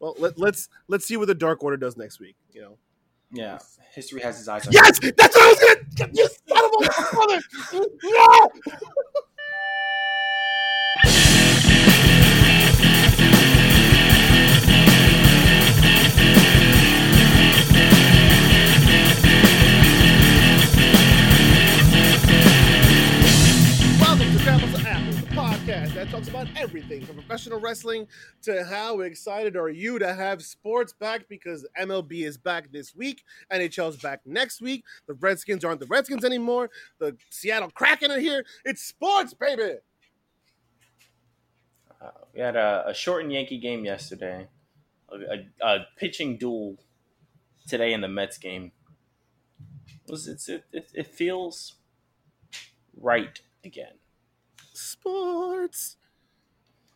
Well, let, let's let's see what the Dark Order does next week. You know. Yeah, history has his eyes on. Yes, that's what I was gonna. You son of a mother! No! That talks about everything from professional wrestling to how excited are you to have sports back because MLB is back this week, NHL's back next week, the Redskins aren't the Redskins anymore, the Seattle Kraken are here. It's sports, baby. Uh, we had a, a shortened Yankee game yesterday, a, a, a pitching duel today in the Mets game. It was it, it, it feels right again. Sports.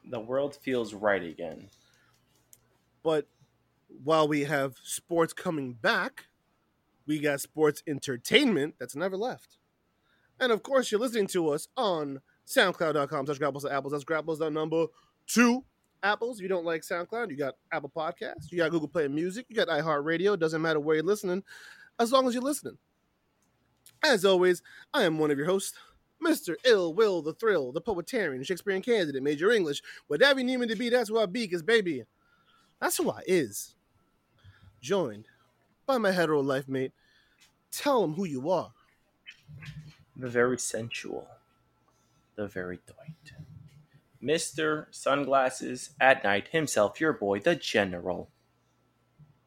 The world feels right again. But while we have sports coming back, we got sports entertainment that's never left. And of course, you're listening to us on SoundCloud.com slash grapples to apples. That's grapples number two apples. If you don't like SoundCloud, you got Apple Podcasts, you got Google Play Music, you got iHeartRadio. It Doesn't matter where you're listening, as long as you're listening. As always, I am one of your hosts, Mr. Ill Will the Thrill, the poetarian, Shakespearean candidate, major English. Whatever you need me to be, that's who I be, because baby, that's who I is. Joined by my hetero life mate. Tell him who you are. The very sensual, the very doit. Mr. Sunglasses at Night himself, your boy, the General.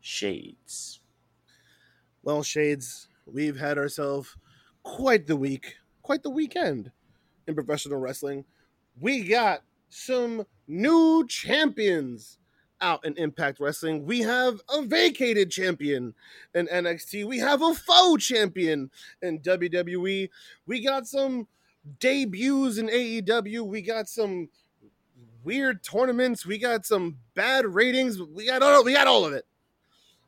Shades. Well, Shades, we've had ourselves quite the week, quite the weekend in professional wrestling. We got some new champions out in Impact Wrestling. We have a vacated champion in NXT. We have a faux champion in WWE. We got some debuts in AEW. We got some weird tournaments. We got some bad ratings. We got all we got all of it.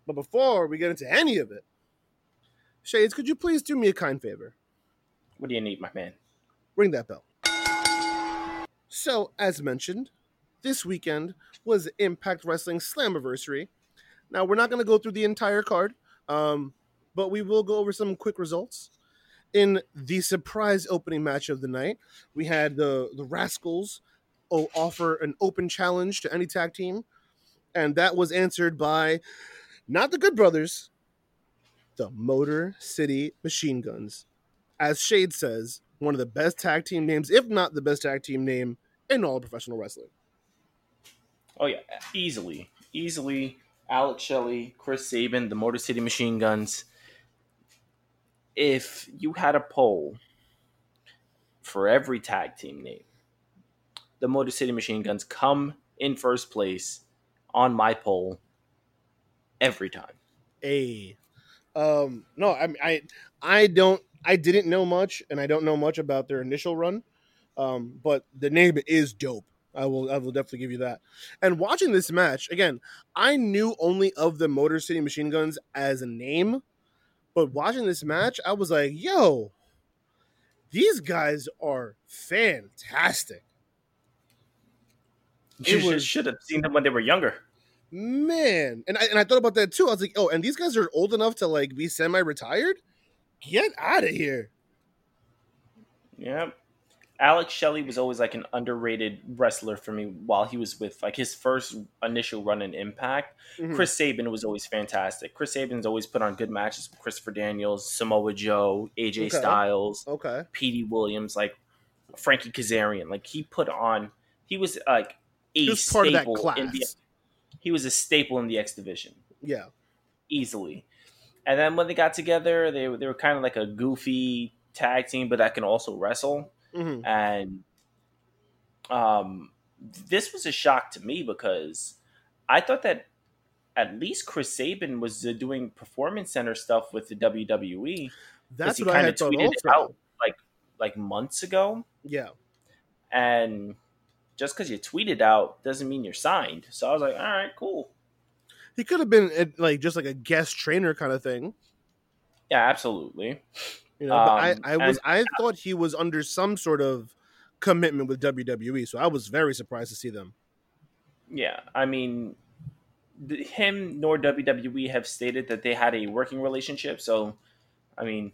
But before we get into any of it, Shades, could you please do me a kind favor? What do you need, my man? Ring that bell. So, as mentioned, this weekend was Impact Wrestling Slammiversary. Now, we're not going to go through the entire card, um, but we will go over some quick results. In the surprise opening match of the night, we had the the Rascals offer an open challenge to any tag team, and that was answered by not the Good Brothers, the Motor City Machine Guns. As Shade says, one of the best tag team names, if not the best tag team name in all of professional wrestling. Oh yeah, easily, easily. Alex Shelley, Chris Sabin, the Motor City Machine Guns. If you had a poll for every tag team name, the Motor City Machine Guns come in first place on my poll every time. A, um, no, I, I, I don't, I didn't know much, and I don't know much about their initial run, um, but the name is dope. I will, I will definitely give you that. And watching this match again, I knew only of the Motor City Machine Guns as a name, but watching this match, I was like, yo, these guys are fantastic. You was- should have seen them when they were younger. Man, and I and I thought about that too. I was like, oh, and these guys are old enough to like be semi-retired. Get out of here. Yeah. Alex Shelley was always like an underrated wrestler for me while he was with like his first initial run in Impact. Mhm. Chris Sabin was always fantastic. Chris Sabin's always put on good matches with Christopher Daniels, Samoa Joe, AJ Okay. Styles, Okay. Petey Williams, like Frankie Kazarian. Like he put on, he was like a He was part of that class. in the. He was a staple in the X division Yeah. easily. And then when they got together, they they were kind of like a goofy tag team, but that can also wrestle. hmm And um, this was a shock to me because I thought that at least Chris Sabin was uh, doing performance center stuff with the WWE. That's he what I had tweeted also. out like like months ago, Yeah. and just because you tweeted out doesn't mean you're signed. So I was like, all right, cool, He could have been like just like a guest trainer kind of thing. yeah, absolutely. You know, but I, Um, I was I thought he was under some sort of commitment with WWE, so I was very surprised to see them. Yeah, I mean, the, him nor WWE have stated that they had a working relationship. So, I mean,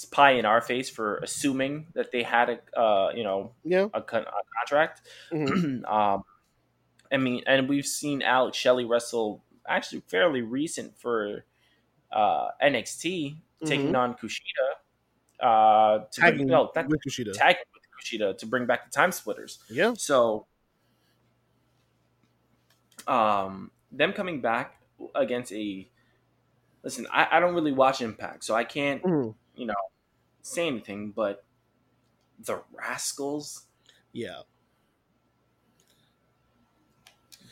it's pie in our face for assuming that they had a uh, you know Yeah. a, con- a contract. Mhm. um, I mean, and we've seen Alex Shelley wrestle actually fairly recent for uh, NXT, taking on Kushida. Uh, to bring, Tagging no, not with Kushida. tagging with Kushida to bring back the time splitters. yeah. So, um, them coming back against a listen, I, I don't really watch Impact, so I can't Mhm. You know say anything. But the Rascals, Yeah.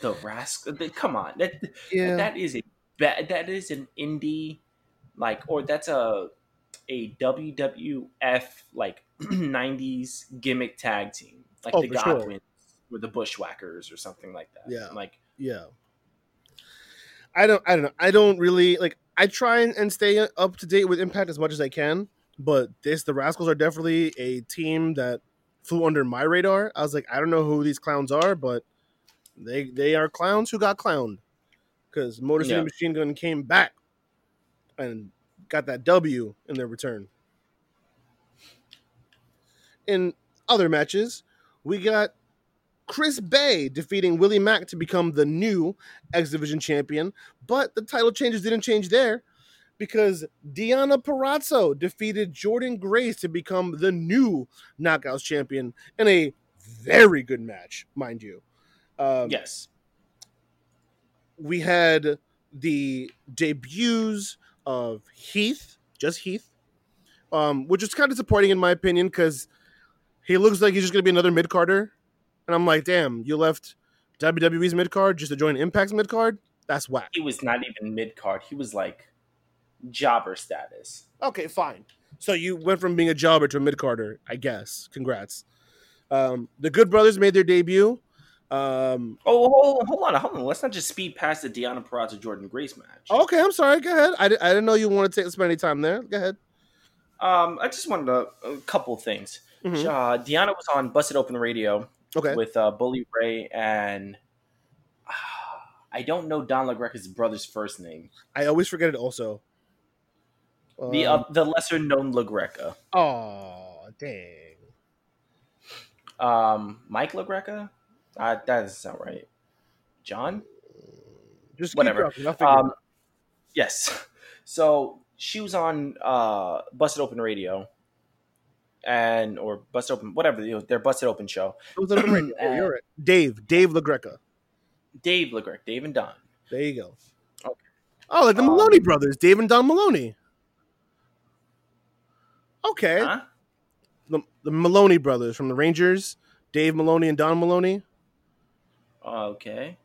the Rascal, they, come on, that Yeah. that is a that is an indie like or that's a a WWF like '90s gimmick tag team, like Oh, the sure. Godwins or the Bushwhackers or something like that. Yeah. like Yeah. I don't I don't know. I don't really like I try and, and stay up to date with Impact as much as I can, but this the Rascals are definitely a team that flew under my radar. I was like, I don't know who these clowns are, but they they are clowns who got clowned. Because Motor City Yeah. Machine Gun came back and got that W in their return. In other matches, we got Chris Bey defeating Willie Mack to become the new X Division champion, but the title changes didn't change there because Deanna Purrazzo defeated Jordynne Grace to become the new Knockouts champion in a very good match, mind you. Um, yes, we had the debuts of Heath, just Heath, um, which is kind of disappointing in my opinion because he looks like he's just going to be another mid carder, and I'm like, damn, you left WWE's mid card just to join Impact's mid card. That's whack. he was not even mid card. He was like jobber status. Okay, fine. So you went from being a jobber to a mid carder, I guess. Congrats. Um, the Good Brothers made their debut. Um, Oh, hold, hold on, hold on. Let's not just speed past the Deanna Purrazzo Jordynne Grace match. okay, I'm sorry. Go ahead. I, I didn't know you wanted to take, spend any time there. Go ahead. Um, I just wanted to, a couple things. Mhm. Uh, Deanna was on Busted Open Radio Okay. with uh, Bully Ray and I don't know Don LaGreca's brother's first name. I always forget it also. The Um, uh, the lesser known LaGreca. Oh, dang. Um, Mike LaGreca? Uh, that doesn't sound right. John? Just Whatever. talking, I'll figure it Um, yes. So she was on uh, Busted Open Radio, and or Busted Open, whatever you know, their Busted Open show. It was on radio. Oh, you're right. Dave, Dave LaGreca. Dave LaGreca, Dave and Don. There you go. Okay. Oh, like the Um, Maloney brothers, Dave and Don Maloney. Okay. Huh? The, the Maloney brothers from the Rangers, Dave Maloney and Don Maloney. Okay.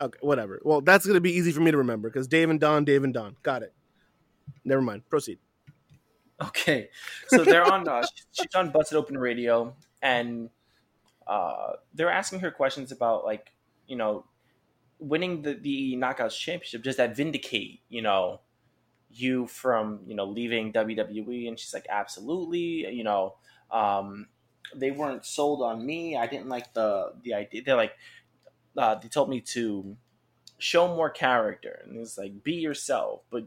Okay, whatever. Well, that's going to be easy for me to remember because Dave and Don, Dave and Don. Got it. Never mind. Proceed. Okay, so they're on. Uh, she's on Busted Open Radio, and uh, they're asking her questions about like you know winning the the Knockouts Championship. Does that vindicate you know you from you know leaving WWE? And she's like, absolutely. You know, um, they weren't sold on me. I didn't like the the idea. They're like, uh, they told me to show more character, and it's like be yourself, but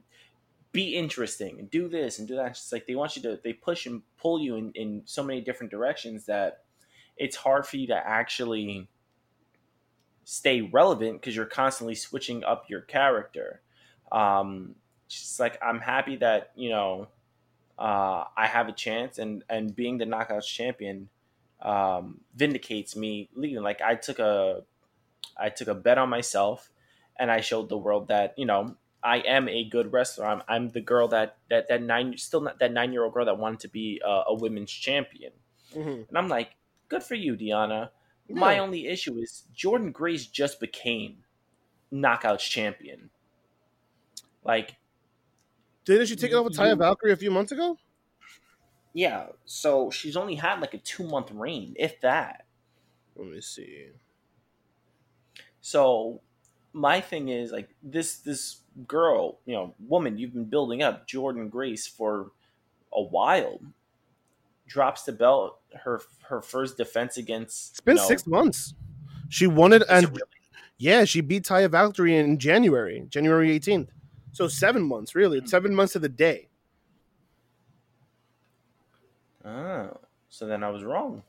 be interesting and do this and do that. It's just like they want you to they push and pull you in, in so many different directions that it's hard for you to actually stay relevant because you're constantly switching up your character. Um just like I'm happy that, you know, uh I have a chance and and being the knockouts champion um vindicates me leaving. Like I took a I took a bet on myself and I showed the world that, you know, I am a good wrestler. I'm, I'm the girl that that that nine still not that nine year old girl that wanted to be a, a women's champion. Mhm. And I'm like, good for you, Deanna. My only issue is Jordynne Grace just became knockouts champion. Like, Didn't she take it off with Taya Valkyrie a few months ago? yeah. So she's only had like a two month reign, if that. Let me see. So my thing is like this this girl, you know, woman you've been building up, Jordynne Grace for a while, drops the belt her her first defense against It's been you know- six months. She won it, and really? Yeah, she beat Taya Valkyrie in January, January 18th. So seven months, really. It's seven months of the day. Oh, so then I was wrong.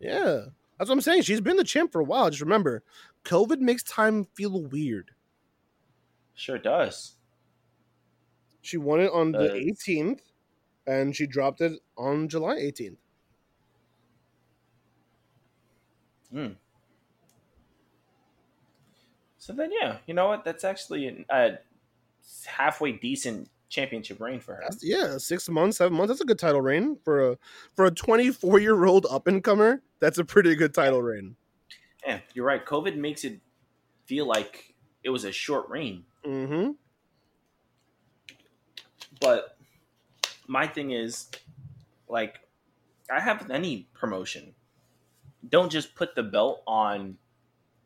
Yeah. That's what I'm saying. She's been the champ for a while. Just remember, COVID makes time feel weird. Sure does. She won it on the Uh, 18th, and she dropped it on July 18th. Hmm. So then, yeah, you know what? That's actually a halfway decent championship reign for her. That's, yeah, six months, seven months. That's a good title reign for a for a 24 year old up and comer. That's a pretty good title reign. Yeah, you're right. COVID makes it feel like it was a short reign. Mm-hmm. But my thing is, like, I have any promotion. Don't just put the belt on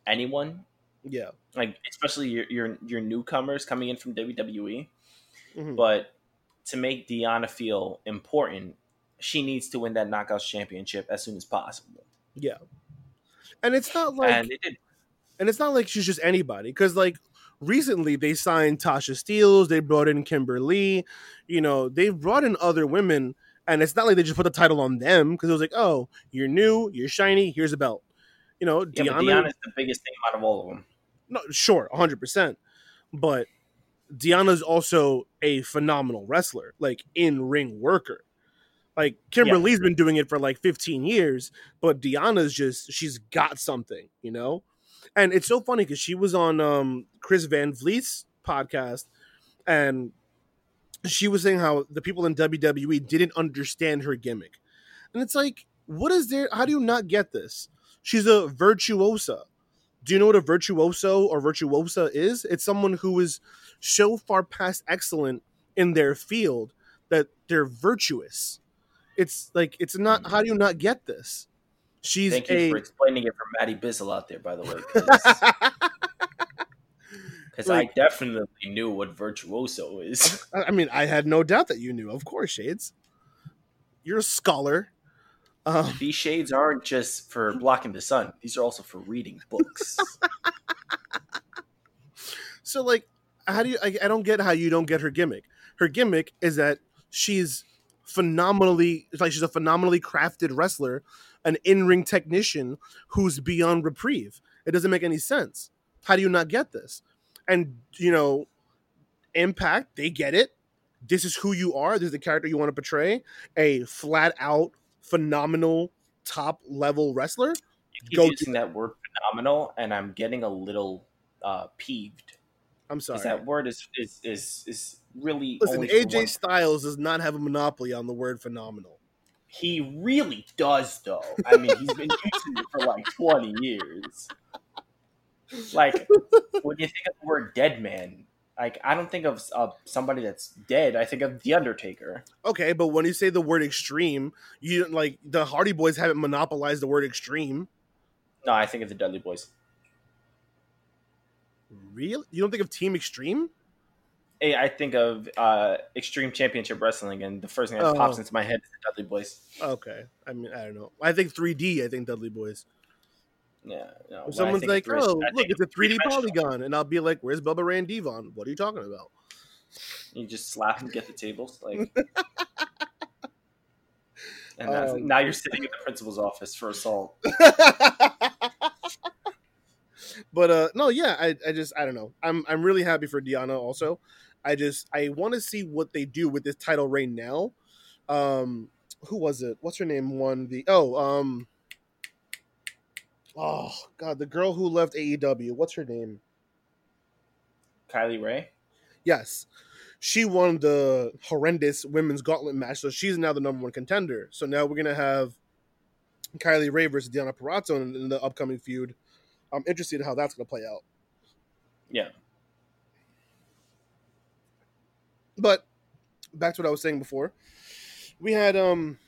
anyone. Yeah. Like, especially your your, your newcomers coming in from WWE. Mhm. But to make Deanna feel important, she needs to win that Knockouts Championship as soon as possible. Yeah. And it's not like and it and it's not like she's just anybody because like recently they signed tasha steelz they brought in kimber lee you know they've brought in other women and it's not like they just put the title on them because it was like oh you're new you're shiny here's a belt. You know Yeah, Deanna, Deanna's the biggest thing out of all of them. no, sure 100% but Deanna's also a phenomenal wrestler like in ring worker like Kimber Lee's been doing it for like 15 years but Deanna's just she's got something you know? And it's so funny because she was on um Chris Van Vliet's podcast and she was saying how the people in WWE didn't understand her gimmick. And it's like what is there how do you not get this? She's a virtuosa. Do you know what a virtuoso or virtuosa is? It's someone who is so far past excellent in their field that they're virtuous it's like it's not how do you not get this she's Thank you a for explaining it for Maddie Bizzle out there, by the way, because Like- I definitely knew what virtuoso is. I mean, I had no doubt that you knew. Of course, Shades. You're a scholar. Um, These shades aren't just for blocking the sun; these are also for reading books. so, like, how do you? I, I don't get how you don't get her gimmick. Her gimmick is that she's phenomenally, it's like she's a phenomenally crafted wrestler, an in-ring technician who's beyond reprieve. It doesn't make any sense. How do you not get this? And you know, Impact, they get it. This is who you are. This is the character you want to portray. A flat out phenomenal top level wrestler. You keep Go to- using that word phenomenal, and I'm getting a little uh, peeved I'm sorry. that word is is is, is really Listen, AJ Styles does not have a monopoly on the word phenomenal. He really does, though. I mean, he's been using it for like 20 years. Like, when you think of the word dead man, like, I don't think of uh, somebody that's dead. I think of The Undertaker. Okay, but when you say the word extreme, you like the Hardy Boys haven't monopolized the word extreme. No, I think of the Dudley Boys. Really? You don't think of Team Extreme? Hey, I think of uh, Extreme Championship Wrestling, and the first thing that Oh. pops into my head is the Dudley Boys. Okay. I mean, I don't know. I think 3D, I think Dudley Boys. Yeah. No, If someone's like, "Oh, I look, it's a 3D polygon. And I'll be like, where's Bubba Ran Devon? What are you talking about? You just slap and get the tables, like. And Um, now you're sitting in the principal's office for assault. but uh no yeah I, I just i don't know. I'm i'm really happy for Diana. also. I just i want to see what they do with this title reign now. Um who was it? What's her name won the oh um oh god the girl who left aew what's her name? Kylie Rae. yes. She won the horrendous women's gauntlet match so she's now the number one contender. So now we're gonna have kylie rae versus Diana Purrazzo in, in the upcoming feud i'm interested in how that's gonna play out Yeah. but back to what I was saying before, we had um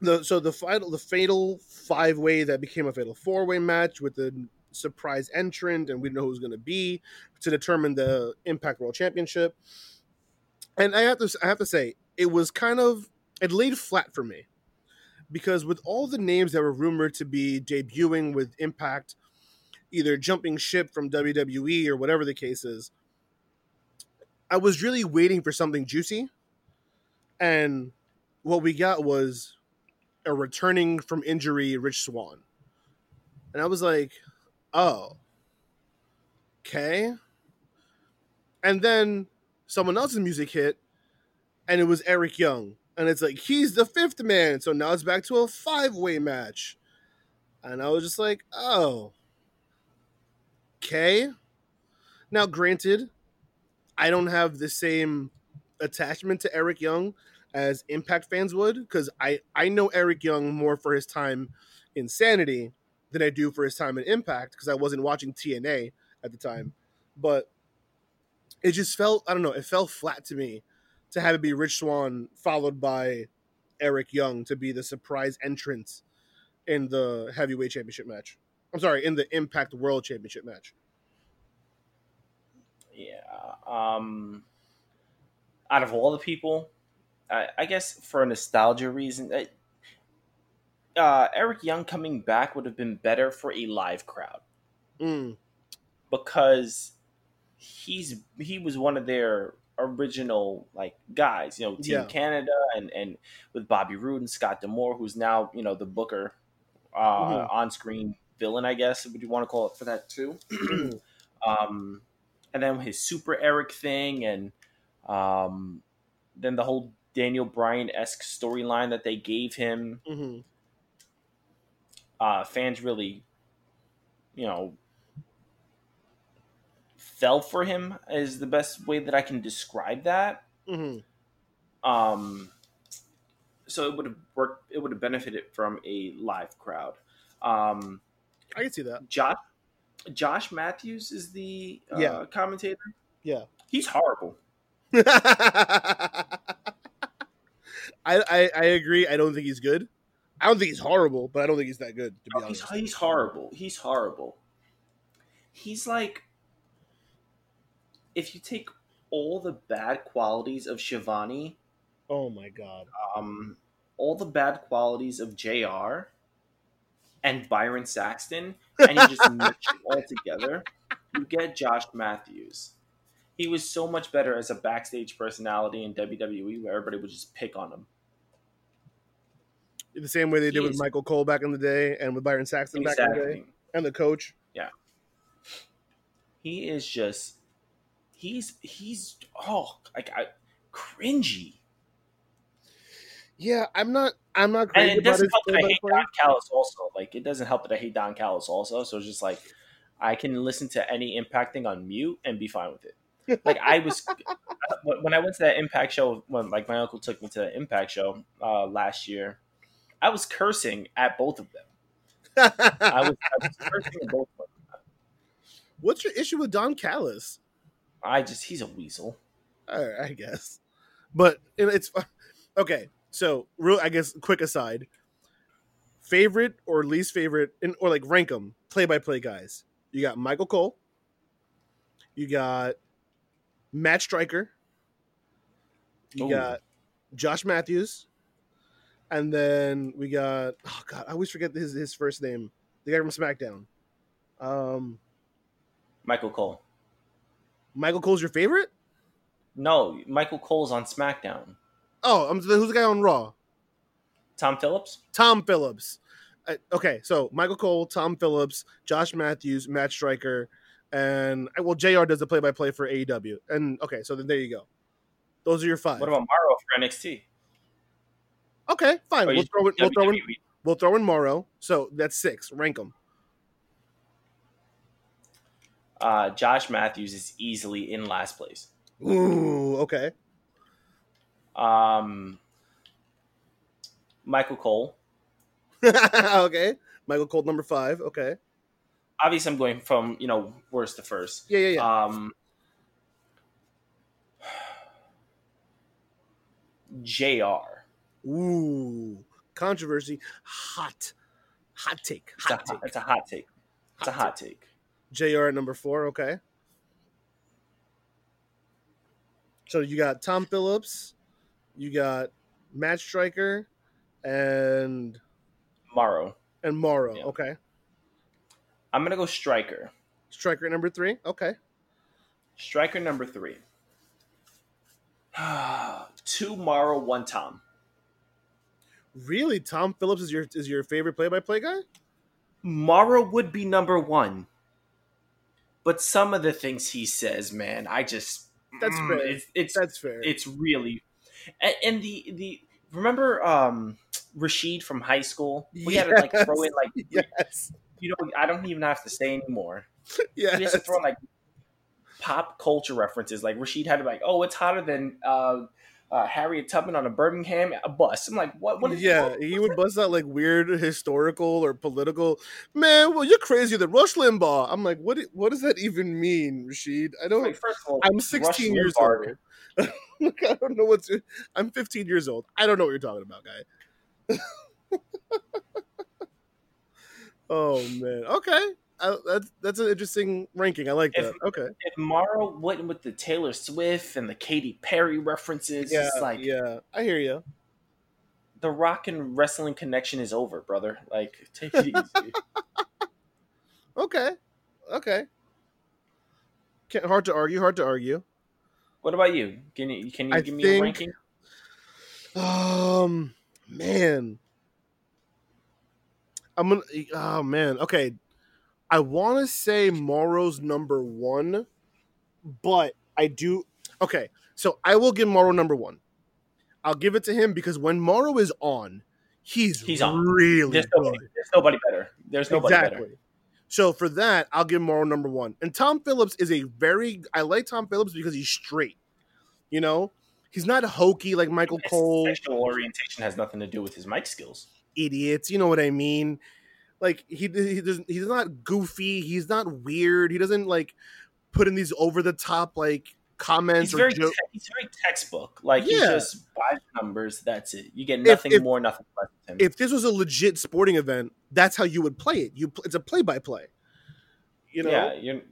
the so the final the fatal five way that became a fatal four way match with the surprise entrant, and we didn't know who was going to be to determine the Impact World Championship. And I have to I have to say it was kind of it laid flat for me because with all the names that were rumored to be debuting with Impact, either jumping ship from WWE or whatever the case is. I was really waiting for something juicy, and what we got was a returning from injury Rich Swann. And I was like, oh, okay. And then someone else's music hit, and it was Eric Young. And it's like, he's the fifth man. So now it's back to a five way match. And I was just like, oh, okay. Now, granted, I don't have the same attachment to Eric Young as Impact fans would because I I know Eric Young more for his time in Sanity than I do for his time in Impact because I wasn't watching TNA at the time, but it just felt I don't know it felt flat to me to have it be Rich Swann followed by Eric Young to be the surprise entrance in the heavyweight championship match. I'm sorry, in the Impact World Championship match. Yeah. Um, out of all the people, I, I guess for a nostalgia reason, uh, Eric Young coming back would have been better for a live crowd Mm. because he's he was one of their original like guys, you know, Team Yeah. Canada and and with Bobby Roode and Scott D'Amore, who's now you know the Booker uh, Mhm. on screen villain, I guess would you want to call it for that too. um, and then his Super Eric thing, and um, then the whole Daniel Bryan esque storyline that they gave him. hmm Uh, fans really, you know, fell for him is the best way that I can describe that. hmm Um, so it would have worked. It would have benefited from a live crowd. Um, I can see that. Josh Josh Matthews is the uh, Yeah. commentator. Yeah. He's horrible. I, I I agree. I don't think he's good. I don't think he's horrible, but I don't think he's that good. To be Oh, he's, honest, he's horrible. He's horrible. He's like if you take all the bad qualities of Shivani, oh my god. um, all the bad qualities of Jr. and Byron Saxton, and you just mix it all together, you get Josh Matthews. He was so much better as a backstage personality in WWE, where everybody would just pick on him. The same way they He did with is- Michael Cole back in the day, and with Byron Saxton back in the day, and the coach. Yeah, he is just he's he's oh like I cringy. Yeah, I'm not. I'm not And crazy it doesn't help that I hate. Don Callis also. Like it doesn't help that I hate Don Callis also. So it's just like I can listen to any impact thing on mute and be fine with it. Like I was when I went to that impact show when like my uncle took me to the impact show uh, last year, I was cursing at both of them. I was, I was cursing at both of them. What's your issue with Don Callis? I just he's a weasel. I guess, but it- it's okay. So, real, I guess, quick aside: favorite or least favorite, in, or like rank them play-by-play guys. You got Michael Cole. You got Matt Striker. You Ooh. got Josh Matthews, and then we got oh god, I always forget his his first name. The guy from SmackDown. Um, Michael Cole. Michael Cole's your favorite? No, Michael Cole's on SmackDown. Oh, then who's the guy on Raw? Tom Phillips. Tom Phillips. Uh, okay, so Michael Cole, Tom Phillips, Josh Matthews, Matt Striker, and well, Jr. does the play-by-play for AEW. And okay, so then there you go. Those are your five. What about Mauro for NXT? okay, fine. We'll throw in, we'll throw in, we'll throw in Mauro. So that's six. Rank them. Uh, Josh Matthews is easily in last place. Ooh, okay. Um, Michael Cole. okay. Michael Cole number five. Okay. Obviously, I'm going from you know worst to first. Yeah, yeah, yeah. Um, Jr. Ooh, controversy. Hot, hot take. It's a, Hot take. it's a hot take. It's a hot take. Jr. at number four. Okay. So you got Tom Phillips, you got Matt Striker, and Mauro. and Mauro. Yeah. Okay. I'm gonna go striker. Striker number three. Okay. Striker number three. Two Mauro, one Tom. Really, Tom Phillips is your is your favorite play by play guy? Mauro would be number one, but some of the things he says, man, I just That's mm, fair. It's it's, That's fair. it's really, and, the the remember um Rashid from high school. We had to like throw in like yes, you know I don't even have to say anymore. yes. We used to throw in like pop culture references. Like Rashid had to be like, oh, it's hotter than uh, uh, Harriet Tubman on a Birmingham bus. I'm like, what? What? yeah, what- he would bust out like weird historical or political. Man, well, you're crazier than Rush Limbaugh. I'm like, what? What does that even mean, Rashid? I don't. First of all, I'm Rush 16 years Limbaugh- old. Look, I don't know what's. I'm 15 years old. I don't know what you're talking about, guy. oh man. Okay. I, that's that's an interesting ranking. I like If- that. Okay. If Mauro went with the Taylor Swift and the Katy Perry references, Yeah. it's like yeah. I hear you. the rock and wrestling connection is over, brother. Like, take it easy. Okay. Okay. Can't, hard to argue. Hard to argue. what about you? Can you can you I give me think- a ranking? Um, man, I'm gonna. Oh man, okay. I want to say Mauro's number one, but I do. Okay, so I will give Mauro number one. I'll give it to him because when Mauro is on, he's He's on. really There's good. nobody, there's nobody better. There's nobody exactly. better. So for that, I'll give Morrow number one. And Tom Phillips is a very. I like Tom Phillips because he's straight. You know, he's not hokey like Michael His Cole. sexual orientation has nothing to do with his mic skills. idiots. You know what I mean? Like he he doesn't he's not goofy. He's not weird. He doesn't like put in these over the top like comments He's or very jo- te- he's very textbook. Like he Yeah. just buys numbers. That's it. You get nothing if- more, nothing less. Than him. If this was a legit sporting event, that's how you would play it. You it's a play by play. You know. yeah, you're,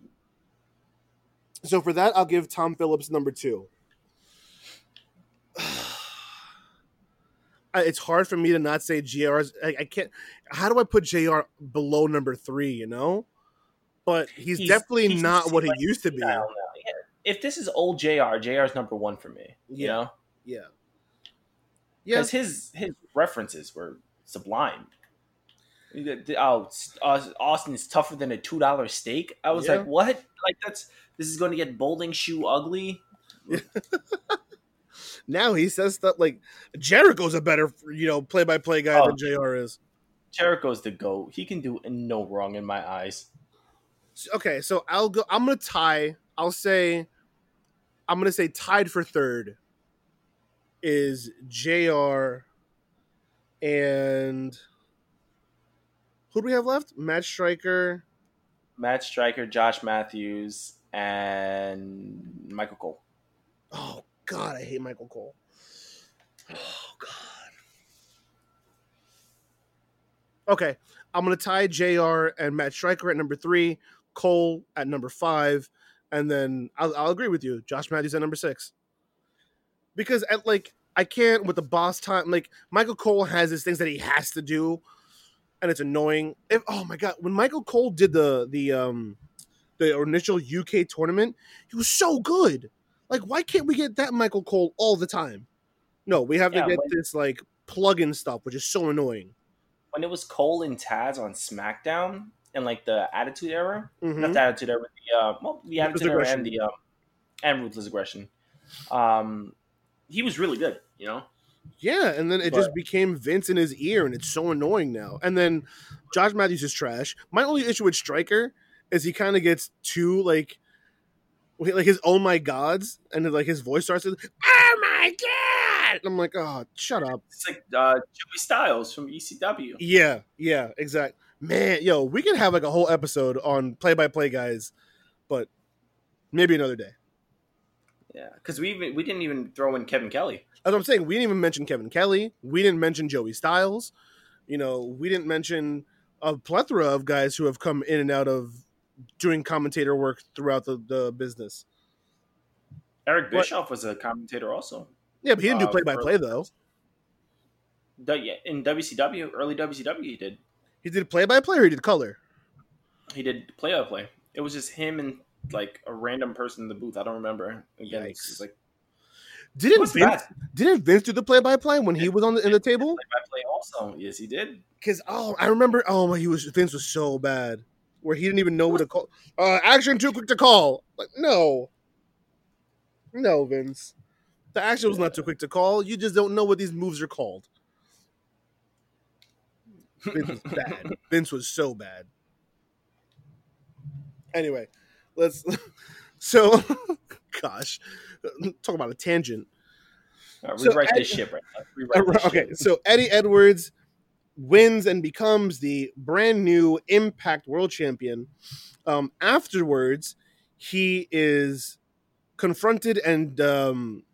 So for that, I'll give Tom Phillips number two. It's hard for me to not say JR's. I, I can't. How do I put JR below number three? You know, but he's, He's- definitely he's not what he like used to be. Yeah. If this is old Jr., Jr's number one for me. You Yeah. know, Yeah. Yeah. because his his references were sublime. You get the- Oh, Aus- uh, Austin's tougher than a two dollar steak. I was Yeah. like, what? Like that's this is going to get bowling shoe ugly. now he says stuff like Jericho's a better, you know, play by play guy Oh. than JR is. Jericho's the goat. He can do no wrong in my eyes. Okay, so I'll go. I'm gonna tie. I'll say. I'm gonna say tied for third. Is Jr. and who do we have left? Matt Striker. Matt Striker, Josh Matthews, and Michael Cole. Oh God, I hate Michael Cole. Oh God. Okay, I'm gonna tie Jr. and Matt Striker at number three, Cole at number five, and then I'll, I'll agree with you, Josh Matthews at number six. Because at like I can't with the boss time. Like Michael Cole has his things that he has to do, and it's annoying. If oh my god, when Michael Cole did the the um the initial UK tournament, he was so good. Like, why can't we get that Michael Cole all the time? No, we have Yeah, to get when- this like plug-in stuff, which is so annoying. When it was Cole and Taz on SmackDown and like the Attitude Era, Mhm. not the Attitude Era, the uh, well, the Attitude Era and the um, and Ruthless Aggression. Um, he was really good. You know, Yeah, and then it just became Vince in his ear, and it's so annoying now. And then Josh Matthews is trash. My only issue with Striker is he kind of gets too like, like his oh my gods, and then, like his voice starts to oh my god. And I'm like, oh, shut up. it's like uh, Joey Styles from ECW. Yeah, yeah, exact. Man, yo, we could have like a whole episode on play-by-play guys, but maybe another day. Yeah, because we even, we didn't even throw in Kevin Kelly. As I'm saying, we didn't even mention Kevin Kelly. We didn't mention Joey Styles. You know, we didn't mention a plethora of guys who have come in and out of doing commentator work throughout the, the business. Eric? Bischoff was a commentator also. Yeah, but he didn't do Uh, play by play though. Yeah, in WCW, early WCW, he did. He did play by play or he did color. He did play by play. It was just him and like a random person in the booth. I don't remember. Again, it's Yikes. just like Didn't Vince, didn't Vince do the play by play when he was on the in the table? play by play also. Yes, he did. Because oh, I remember. Oh my, he was Vince was so bad where he didn't even know what to call. Uh, action too quick to call. Like no, no, Vince. The action was not too quick to call. You just don't know what these moves are called. Vince was bad. Vince was so bad. Anyway, let's. So, gosh, talk about a tangent. Right, So, rewrite Ed- this ship right now. Rewrite this Okay, ship. so Eddie Edwards wins and becomes the brand new Impact World Champion. Um, afterwards, he is confronted and um,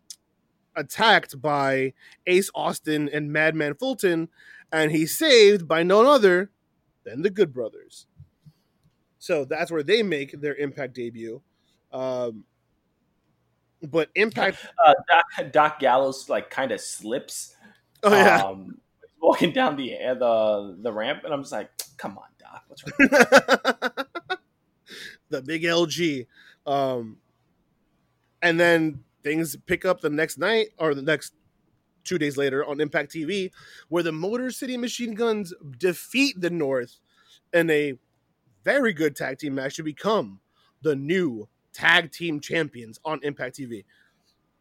attacked by Ace Austin and Madman Fulton, and he's saved by none other than the Good Brothers. So that's where they make their Impact debut. Um, but Impact, Uh, Doc, Doc Gallows like kind of slips. oh yeah, Um, walking down the the the ramp, and I'm just like, come on, Doc, what's wrong? the big LG. Um, and then things pick up the next night or the next two days later on Impact TV, where the Motor City Machine Guns defeat the North in a very good tag team match to become the new tag team champions on Impact TV.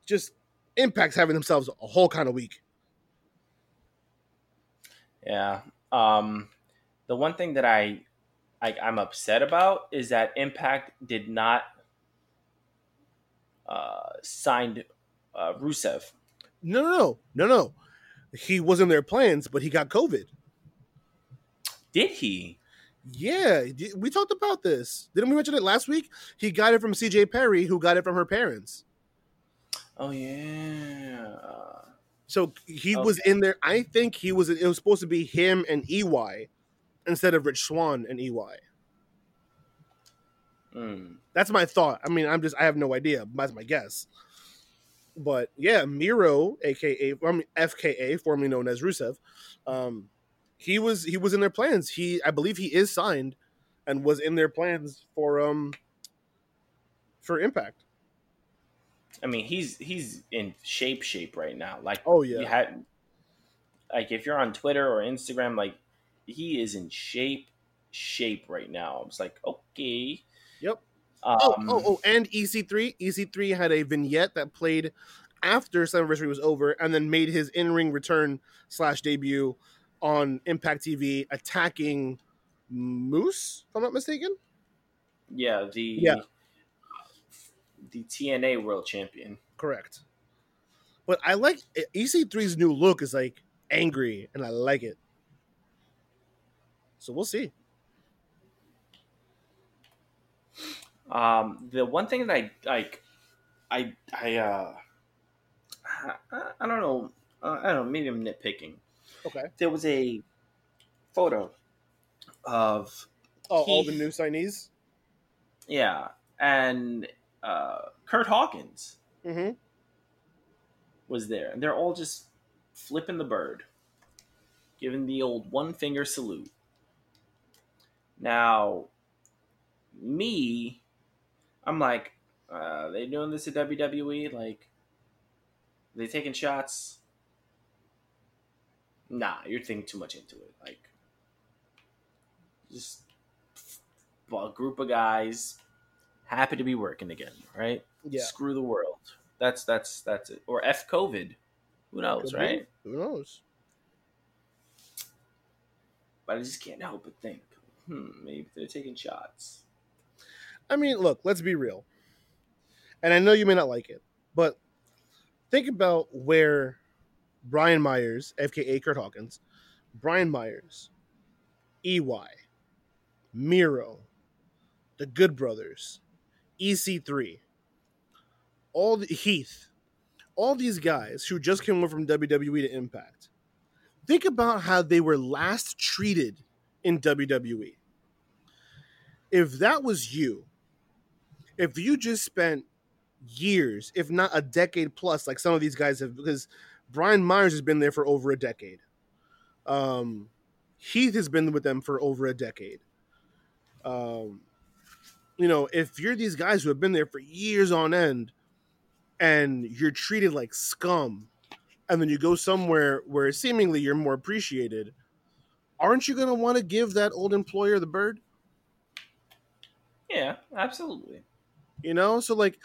Just Impact's having themselves a whole kind of week. Yeah. Um, the one thing that I, I I'm upset about is that Impact did not uh, signed uh, Rusev. No, no, no, no, no. He was in their plans, but he got COVID. Did he? Yeah, we talked about this. Didn't we mention it last week? He got it from CJ Perry, who got it from her parents. Oh yeah. So he was in there. I think he was. It was supposed to be him and EY instead of Rich Swann and EY. Mm. That's my thought. I mean, I'm just. I have no idea. That's my guess. But yeah, Miro, aka I mean, FKA, formerly known as Rusev, um, he was he was in their plans. He, I believe, he is signed, and was in their plans for um for Impact. I mean, he's he's in shape shape right now. Like Oh you yeah, had, like if you're on Twitter or Instagram, like he is in shape shape right now. I was like, okay. Yep. Um, oh, oh, oh, and EC3. EC3 had a vignette that played after Slammiversary was over, and then made his in-ring return slash debut on Impact TV, attacking Moose, if I'm not mistaken. yeah, the Yeah. The TNA World Champion. Correct. But I like EC3's new look is like angry, and I like it. So we'll see. Um, the one thing that I like, I I uh, I, I don't know, uh, I don't know, maybe I'm nitpicking. Okay. There was a photo of Oh, all the new signees. yeah, and uh, Kurt Hawkins Mm-hmm. was there, and they're all just flipping the bird, giving the old one finger salute. Now, me, I'm like, uh, they doing this at WWE? Like, they taking shots? Nah, you're thinking too much into it. Like, just a group of guys happy to be working again, right? Yeah. Screw the world. That's that's that's it. Or F COVID. Who knows, Could be. right? Who knows? But I just can't help but think, hmm, maybe they're taking shots. I mean, look, let's be real. And I know you may not like it, but think about where Brian Myers, FKA Kurt Hawkins, Brian Myers, EY, Miro, the Good Brothers, EC3, all the Heath, all these guys who just came over from WWE to Impact. Think about how they were last treated in WWE. If that was you, if you just spent years, if not a decade plus, like some of these guys have, because Brian Myers has been there for over a decade. Um, Heath has been with them for over a decade. Um, you know, if you're these guys who have been there for years on end, and you're treated like scum, and then you go somewhere where seemingly you're more appreciated, aren't you going to want to give that old employer the bird? Yeah, absolutely. You know, so like,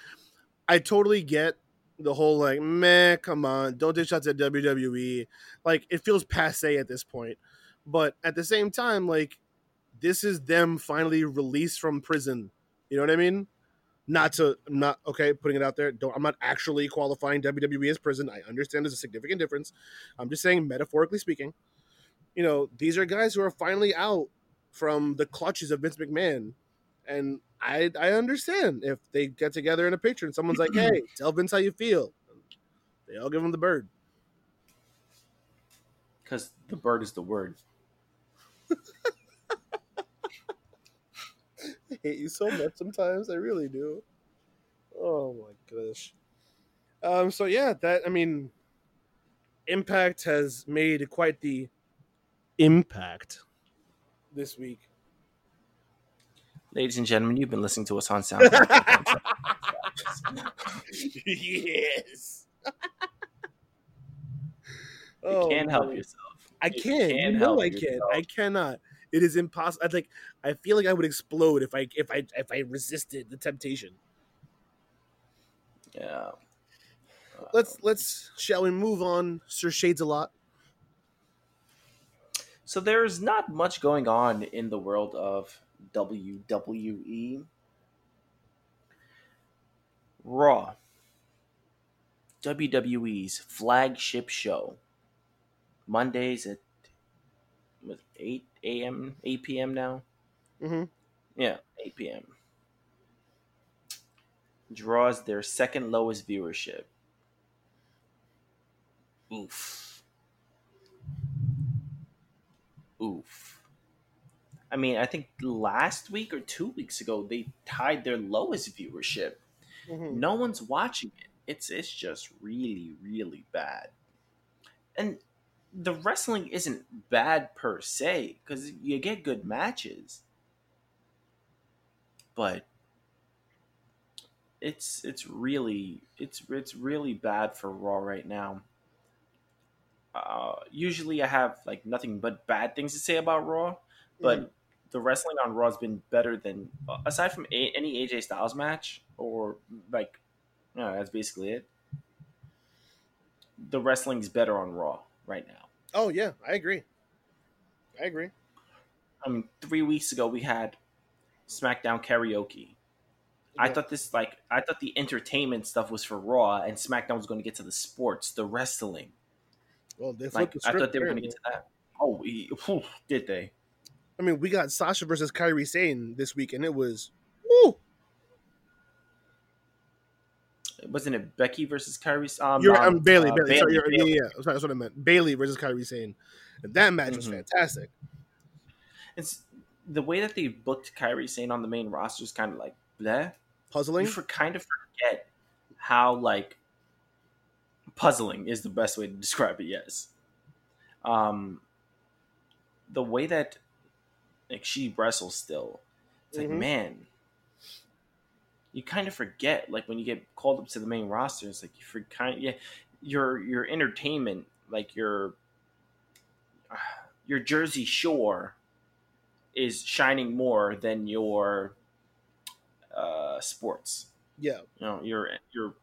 I totally get the whole like, meh, come on, don't take shots at WWE. Like, it feels passe at this point, but at the same time, like, this is them finally released from prison. You know what I mean? Not to, I'm not okay, putting it out there. Don't, I'm not actually qualifying WWE as prison. I understand there's a significant difference. I'm just saying, metaphorically speaking, you know, these are guys who are finally out from the clutches of Vince McMahon and I I understand if they get together in a picture and someone's like, "Hey, tell Vince how you feel," they all give him the bird. Because the bird is the word. Hate you so much sometimes. I really do. Oh my gosh. Um. So yeah, that I mean, Impact has made quite the impact this week. Ladies and gentlemen, you've been listening to us on SoundCloud. yes. you Oh, can't help yourself. I can't. You can't know help I can't. yourself. I cannot. It is impossible. I like. I feel like I would explode if I if I if I resisted the temptation. Yeah. Let's let's shall we move on, Sir Shades a lot. So there's not much going on in the world of WWE. Raw. WWE's flagship show. Mondays at what, 8 a.m., 8 p.m. now? Mm-hmm. Yeah, 8 p.m. Draws their second lowest viewership. Oof. Oof. I mean, I think last week or two weeks ago they tied their lowest viewership. Mm-hmm. No one's watching it. It's it's just really really bad. And the wrestling isn't bad per se cuz you get good matches. But it's it's really it's it's really bad for Raw right now. Uh, usually I have like nothing but bad things to say about Raw, but the wrestling on Raw has been better than aside from a, any AJ Styles match or like, you know, that's basically it. The wrestling's better on Raw right now. Oh yeah, I agree. I agree. I mean, three weeks ago we had SmackDown karaoke. I thought this like I thought the entertainment stuff was for Raw, and SmackDown was going to get to the sports, the wrestling. Well, they Like the I thought they were going to get to that. Oh, we, whew, did they? I mean, we got Sasha versus Kairi Sane this week, and it was, woo. Wasn't it Becky versus Kairi? Um, You're um, um, Bayley. uh, Bayley. Sorry, you're, Bayley. yeah, yeah. Sorry, that's what I meant. Bayley versus Kairi Sane. And that match was Mhm. fantastic. It's the way that they booked Kairi Sane on the main roster is kind of like bleh. Puzzling. You for kind of forget how like puzzling is the best way to describe it. Yes. Um, the way that like she wrestles still, it's like Mhm. man, you kind of forget like when you get called up to the main roster. It's like you for kind yeah, your your entertainment like your your Jersey Shore is shining more than your uh, sports Yeah. you know your your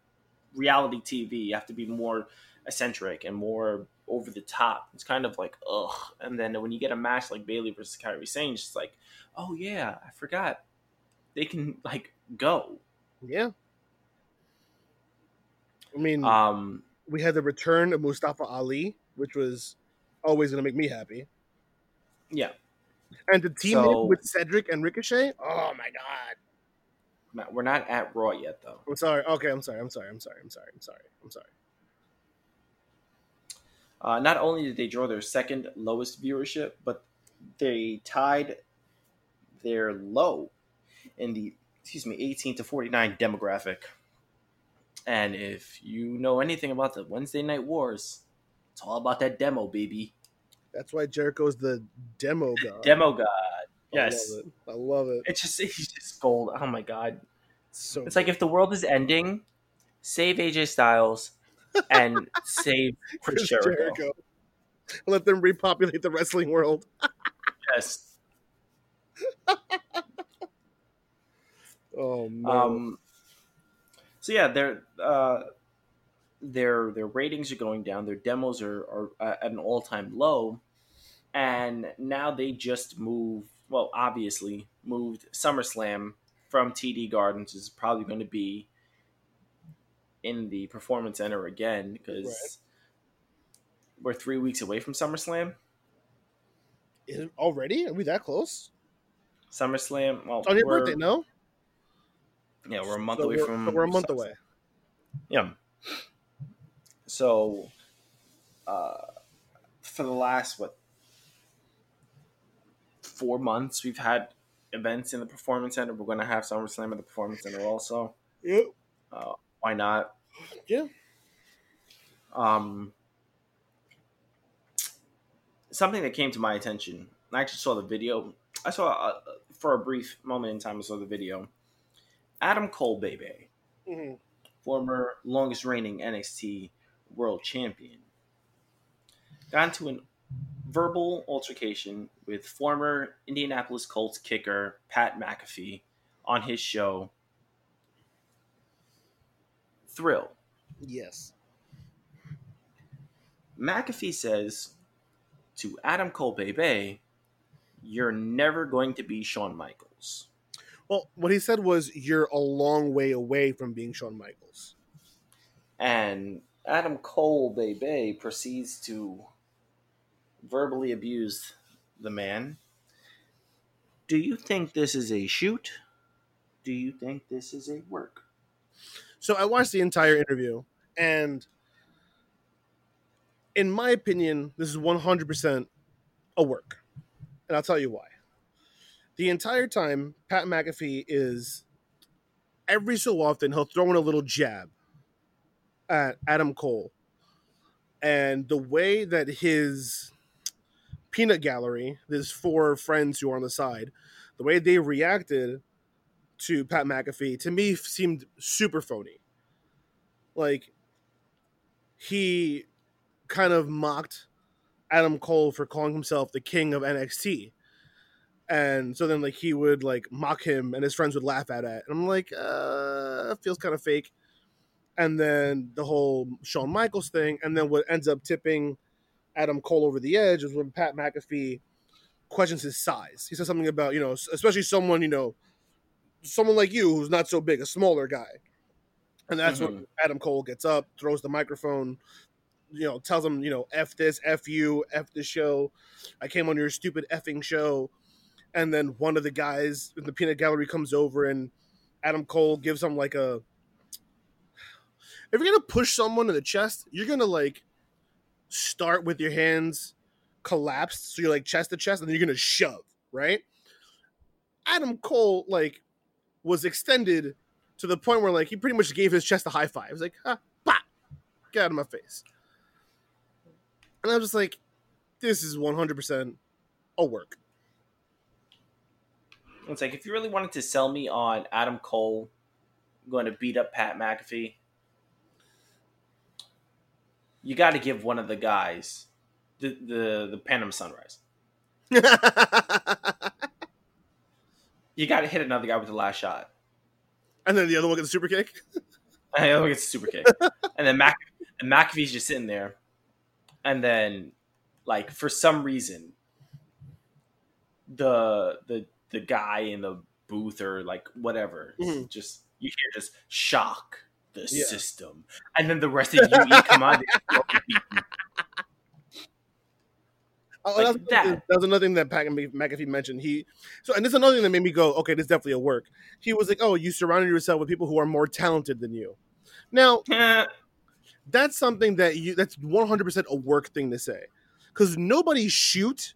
reality TV. You have to be more eccentric and more over the top. It's kind of like ugh. And then when you get a match like Bayley versus Kairi Sane, it's like, oh yeah, I forgot they can like go. Yeah. I mean, Um, we had the return of Mustafa Ali, which was always going to make me happy. yeah, And the team So- with Cedric and Ricochet, oh my god! We're not at Raw yet though. I'm sorry. Okay, I'm sorry. I'm sorry. I'm sorry. I'm sorry. I'm sorry. I'm sorry. Uh, not only did they draw their second lowest viewership, but they tied their low in the excuse me 18 to 49 demographic. And if you know anything about the Wednesday Night Wars, it's all about that demo, baby. That's why Jericho's the demo god. Demo God. Yes. I love it. I love it. It's just he's just gold. Oh my god. So It's like if the world is ending, save AJ Styles and save Chris Chris Jericho. Let them repopulate the wrestling world. Yes. Oh. Um. So yeah, their uh, their their ratings are going down. Their demos are are at an all time low, and now they just moved. Well, obviously moved SummerSlam from TD Gardens is probably going to be in the Performance Center again because Right. we're three weeks away from SummerSlam. Is it already? Are we that close? SummerSlam. Well, on your birthday, no? Yeah, we're a month So away from. so we're a month away. Yeah. So, uh, for the last what four months, we've had events in the Performance Center. We're going to have SummerSlam at the Performance Center also. Yep. Uh, why not? Yeah. Um, something that came to my attention. I actually saw the video. I saw uh, for a brief moment in time. I saw the video. Adam Cole, baby Mhm. former longest reigning NXT world champion, got into an verbal altercation with former Indianapolis Colts kicker Pat McAfee on his show Thrill. Yes. McAfee says to Adam Cole Bebe, You're never going to be Shawn Michaels. Well, what he said was, "You're a long way away from being Shawn Michaels." And Adam Cole Bebe proceeds to verbally abuse the man. Do you think this is a shoot? Do you think this is a work? So I watched the entire interview, and in my opinion, this is 100% a work. And I'll tell you why. The entire time, Pat McAfee is every so often he'll throw in a little jab at Adam Cole. And the way that his peanut gallery, his four friends who are on the side, the way they reacted to Pat McAfee to me seemed super phony. Like he kind of mocked Adam Cole for calling himself the king of NXT. And so then like he would like mock him and his friends would laugh at it. And I'm like, uh feels kind of fake. And then the whole Shawn Michaels thing, and then what ends up tipping Adam Cole over the edge is when Pat McAfee questions his size. He says something about, you know, especially someone, you know, someone like you who's not so big, a smaller guy. And that's when Adam Cole gets up, throws the microphone, you know, tells him, you know, F this, F you, F the show. I came on your stupid effing show. And then one of the guys in the peanut gallery comes over and Adam Cole gives him like a if you're gonna push someone in the chest, you're gonna like start with your hands collapsed, so you're like chest to chest, and then you're gonna shove, right? Adam Cole like was extended to the point where like he pretty much gave his chest a high five. He was like, ah, pop, get out of my face. And I was just like, this is 100% a work. It's like if you really wanted to sell me on Adam Cole going to beat up Pat McAfee, you got to give one of the guys the the, the Panama Sunrise. You got to hit another guy with the last shot. and then the other one gets a super kick. And the other one gets a super kick. and then Mac and McAfee's just sitting there. And then, like for some reason, the the the guy in the booth or like whatever, Mhm. just you hear just shock the Yeah. system, and then the rest of UE come on. Oh, Like that's, that. that. was another thing that Pat McAfee mentioned. He so, and this is another thing that made me go, okay, this is definitely a work. He was like, oh, you surrounded yourself with people who are more talented than you. Now, that's something that you that's 100% a work thing to say because nobody shoot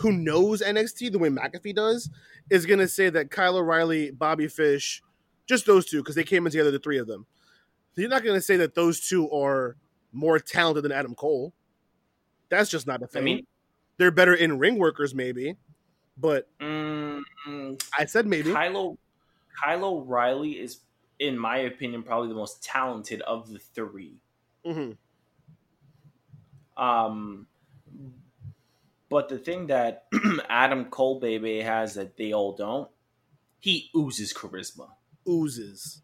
who knows NXT the way McAfee does is going to say that Kyle O'Reilly, Bobby Fish, just those two because they came in together, the three of them. You're not going to say that those two are more talented than Adam Cole. That's just not a I thing. mean, They're better in ring workers, maybe, But Mm, I said maybe. Kylo Kyle O'Reilly is, in my opinion, probably the most talented of the three. hmm Um, but the thing that Adam Cole baby has that they all don't, he oozes charisma Oozes.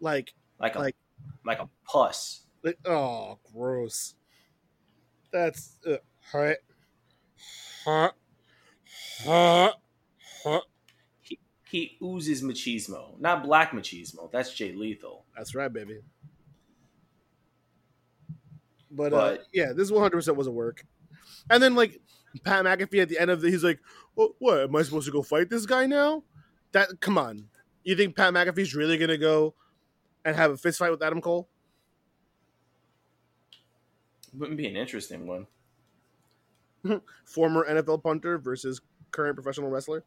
Like, like a Like- like a pus. like, oh, gross. That's uh, hot, hot, hot, hot. He, he oozes machismo, not black machismo. That's Jay Lethal. That's right, baby. But, uh, yeah, this 100% was a work. And then like Pat McAfee at the end of the, he's like, "What? what am I supposed to go fight this guy now?" That come on, you think Pat McAfee's really gonna go and have a fist fight with Adam Cole? Wouldn't be an interesting one. Former NFL punter versus current professional wrestler.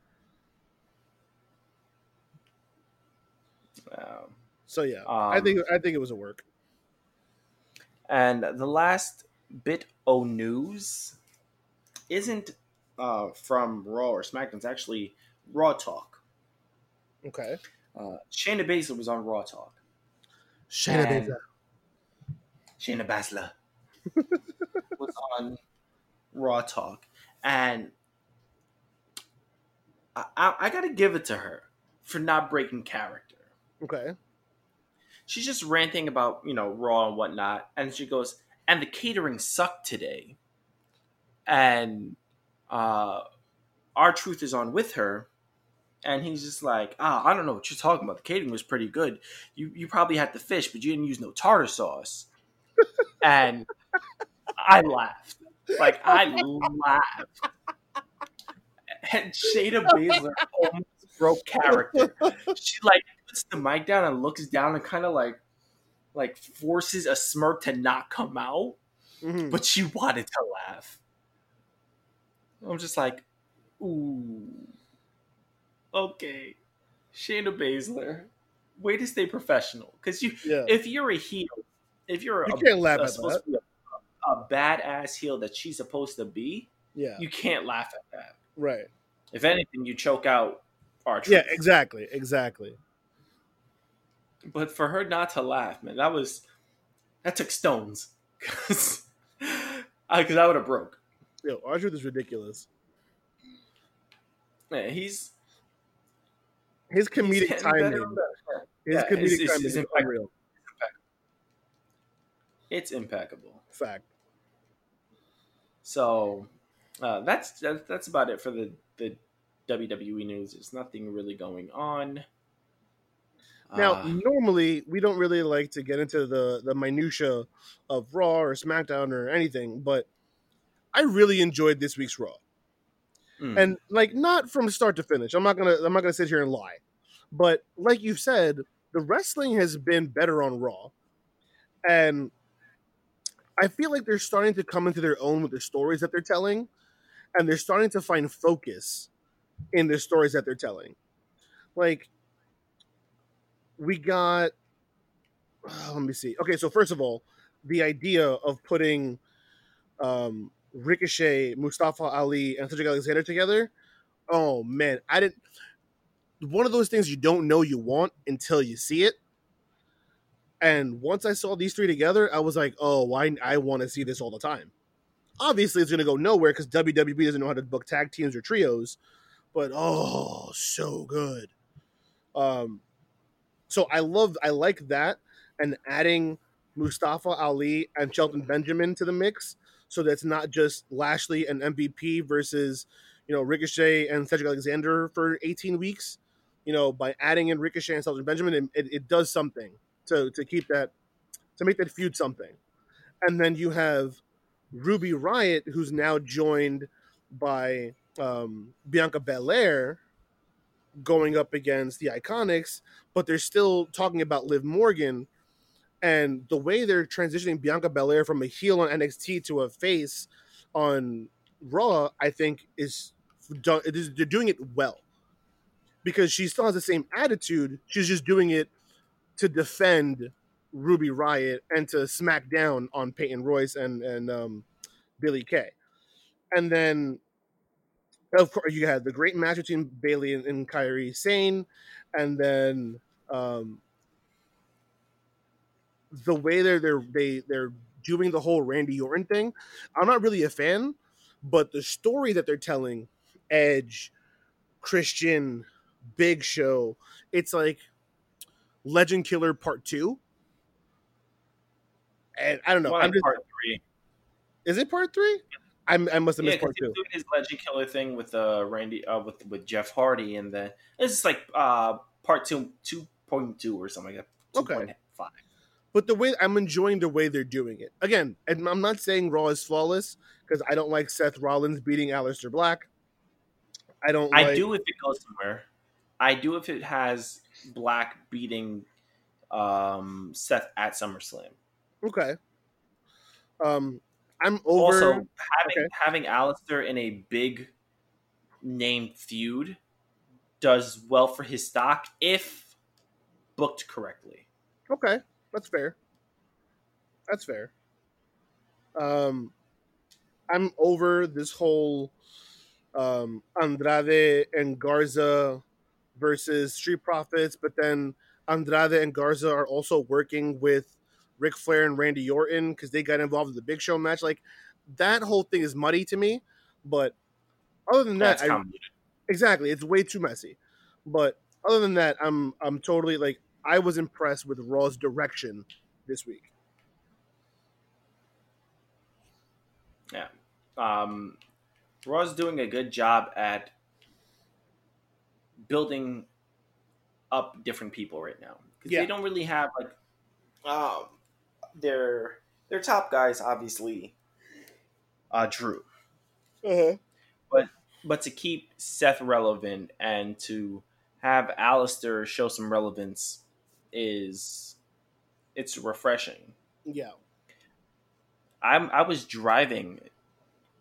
Um, So yeah, I Um, think I think it was a work. And the last bit o news isn't uh, from Raw or SmackDown. It's actually Raw Talk. Okay, Uh, Shayna Baszler was on Raw Talk. Shayna And- Baszler. Shayna Baszler was on Raw Talk, and I, I, I got to give it to her for not breaking character. Okay, She's just ranting about you know Raw and whatnot, and she goes, "And the catering sucked today," and uh, R-Truth is on with her. And he's just like, ah, I don't know what you're talking about. The catering was pretty good. You you probably had the fish, but you didn't use no tartar sauce. and I laughed. Like I laughed. And Shayna Baszler almost broke character. She like puts the mic down and looks down and kind of like like forces a smirk to not come out, Mhm. but she wanted to laugh. I'm just like, ooh, okay, Shayna Baszler, way to stay professional. Because you, yeah, if you're a heel, if you're you a, can't laugh a- at supposed that. to be a, a badass heel that she's supposed to be, Yeah, you can't laugh at that. right. If anything, you choke out our Yeah, exactly, exactly. But for her not to laugh, man, that was that took stones. Because I, cause I would have broke. Yo, R-Truth is ridiculous. Yeah, he's His comedic better timing, better. his Yeah, comedic it's- it's- timing it's is impeccable. unreal. It's impeccable. Fact. So uh, that's that's that's about it for the the WWE news. There's nothing really going on. Now, Uh, normally we don't really like to get into the the minutia of Raw or SmackDown or anything, but I really enjoyed this week's Raw, mm, and like not from start to finish. I'm not gonna I'm not gonna sit here and lie, but like you said, the wrestling has been better on Raw, and I feel like they're starting to come into their own with the stories that they're telling, and they're starting to find focus in the stories that they're telling. Like we got uh, let me see. Okay, so first of all, the idea of putting um Ricochet, Mustafa Ali, and Cedric Alexander together. Oh man, I didn't one of those things you don't know you want until you see it. And once I saw these three together, I was like, oh, I, I want to see this all the time. Obviously, it's going to go nowhere because WWE doesn't know how to book tag teams or trios, but oh, so good. Um, so I love, I like that, and adding Mustafa Ali and Shelton Benjamin to the mix, so that's not just Lashley and MVP versus, you know, Ricochet and Cedric Alexander for 18 weeks. You know, by adding in Ricochet and Shelton Benjamin, it, it, it does something to to keep that to make that feud something. And then you have Ruby Riot, who's now joined by um, Bianca Belair, going up against the Iconics, but they're still talking about Liv Morgan. And the way they're transitioning Bianca Belair from a heel on NXT to a face on Raw, I think is done. They're doing it well because she still has the same attitude. She's just doing it to defend Ruby Riot and to smack down on Peyton Royce and and um, Billie Kay. And then of course, you had the great match between Bayley and, and Kairi Sane, and then um, the way they're they're they they're doing the whole Randy Orton thing. I'm not really a fan, but the story that they're telling, Edge, Christian, Big Show, it's like Legend Killer Part Two. And I don't know. Well, I'm just, part three. is it part three? I'm, I must have missed because part he's two. doing his Legend Killer thing with uh Randy uh with with Jeff Hardy, and then this is like uh part two two point two or something like that. Okay. 2.5. But the way I'm enjoying the way they're doing it. Again, and I'm not saying Raw is flawless because I don't like Seth Rollins beating Aleister Black. I don't. I like, do if it goes somewhere. I do if it has Black beating um Seth at SummerSlam. Okay. Um, I'm over. also, having okay. having Aleister in a big name feud does well for his stock if booked correctly. Okay, that's fair. That's fair. Um, I'm over this whole um, Andrade and Garza versus Street Profits, but then Andrade and Garza are also working with Ric Flair and Randy Orton because they got involved in the Big Show match. Like that whole thing is muddy to me. But other than that, I, exactly, it's way too messy. But other than that, I'm I'm totally like I was impressed with Raw's direction this week. Yeah. Um, Raw's doing a good job at building up different people right now because Yeah. they don't really have like um their their top guys obviously uh Drew Uh-huh. but to keep Seth relevant and to have Aleister show some relevance is it's refreshing. Yeah. I'm I was driving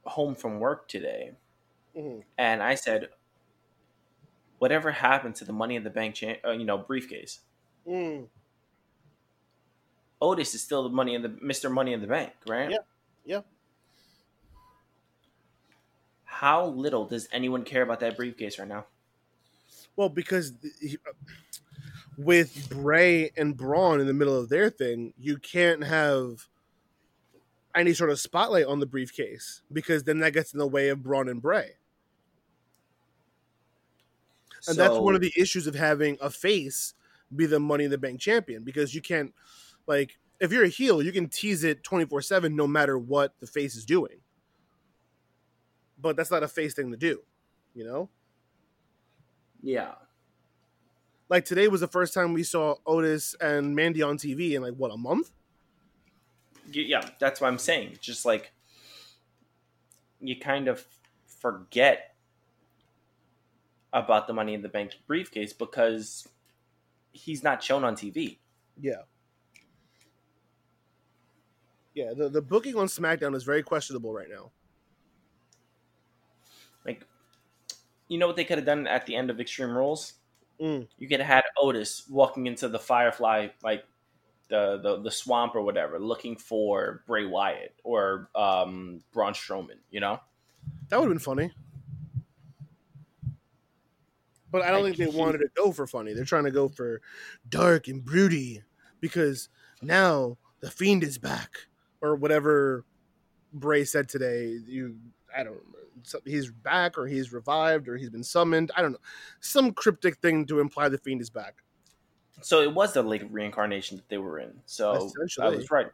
home from work today hmm and I said, whatever happened to the Money in the Bank, cha- uh, you know, briefcase? Mm. Otis is still the money in the Mister Money in the Bank, right? Yeah, yeah. How little does anyone care about that briefcase right now? Well, because he- with Bray and Braun in the middle of their thing, you can't have any sort of spotlight on the briefcase because then that gets in the way of Braun and Bray. And that's one of the issues of having a face be the Money in the Bank champion because you can't, like, if you're a heel, you can tease it 24 7 no matter what the face is doing. But that's not a face thing to do, you know? yeah. Like, today was the first time we saw Otis and Mandy on TV in, like, what, a month? Yeah, that's what I'm saying. Just like you kind of forget about the Money in the Bank briefcase because he's not shown on TV. Yeah. Yeah, the, the booking on SmackDown is very questionable right now. Like, you know what they could have done at the end of Extreme Rules? Mm. You could have had Otis walking into the Firefly, like the the, the swamp or whatever, looking for Bray Wyatt or um, Braun Strowman. You know, That would have been funny. But I don't Like, think they he- wanted to go for funny. They're trying to go for dark and broody because now the fiend is back or whatever Bray said today. You, I don't. so- He's back, or he's revived, or he's been summoned. I don't know. Some cryptic thing to imply the fiend is back. so it was the of Reincarnation that they were in. So I was right.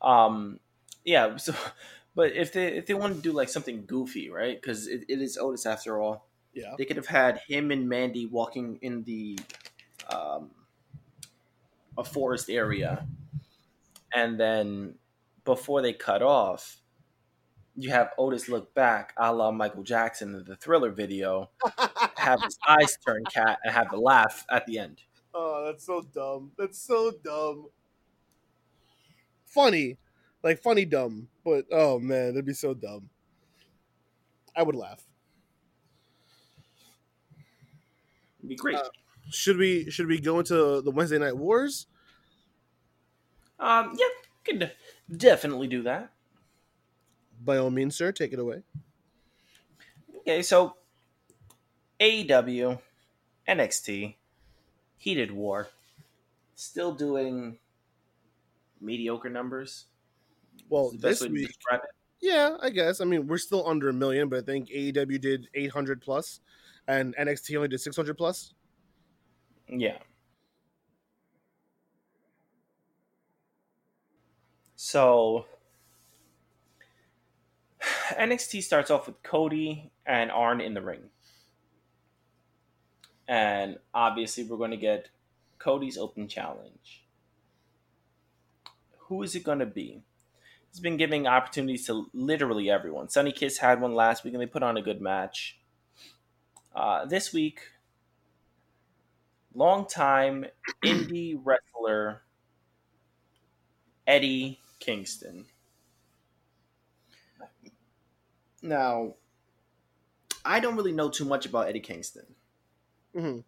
Um, yeah. So, but if they if they want to do like something goofy, right? Because it, it is Otis after all. Yeah. They could have had him and Mandy walking in the um, a forest area, and then before they cut off, you have Otis look back, a la Michael Jackson in the Thriller video, have his eyes turn cat, and have the laugh at the end. Oh, that's so dumb. That's so dumb. Funny, like funny dumb, but oh man, that'd be so dumb. I would laugh. It'd be great. Uh, Should we should we go into the Wednesday Night Wars? Um, yeah, could definitely do that. By all means, sir, take it away. Okay, so AEW, NXT, Heated War, still doing mediocre numbers. Well, Is the best this week, yeah, I guess. I mean, we're still under a million, but I think AEW did 800 plus, and NXT only did 600 plus. Yeah. So NXT starts off with Cody and Arn in the ring. And obviously we're going to get Cody's open challenge. Who is it going to be? He's been giving opportunities to literally everyone. Sunny Kiss had one last week and they put on a good match. Uh, this week, longtime indie wrestler Eddie Kingston. Now, I don't really know too much about Eddie Kingston. hmm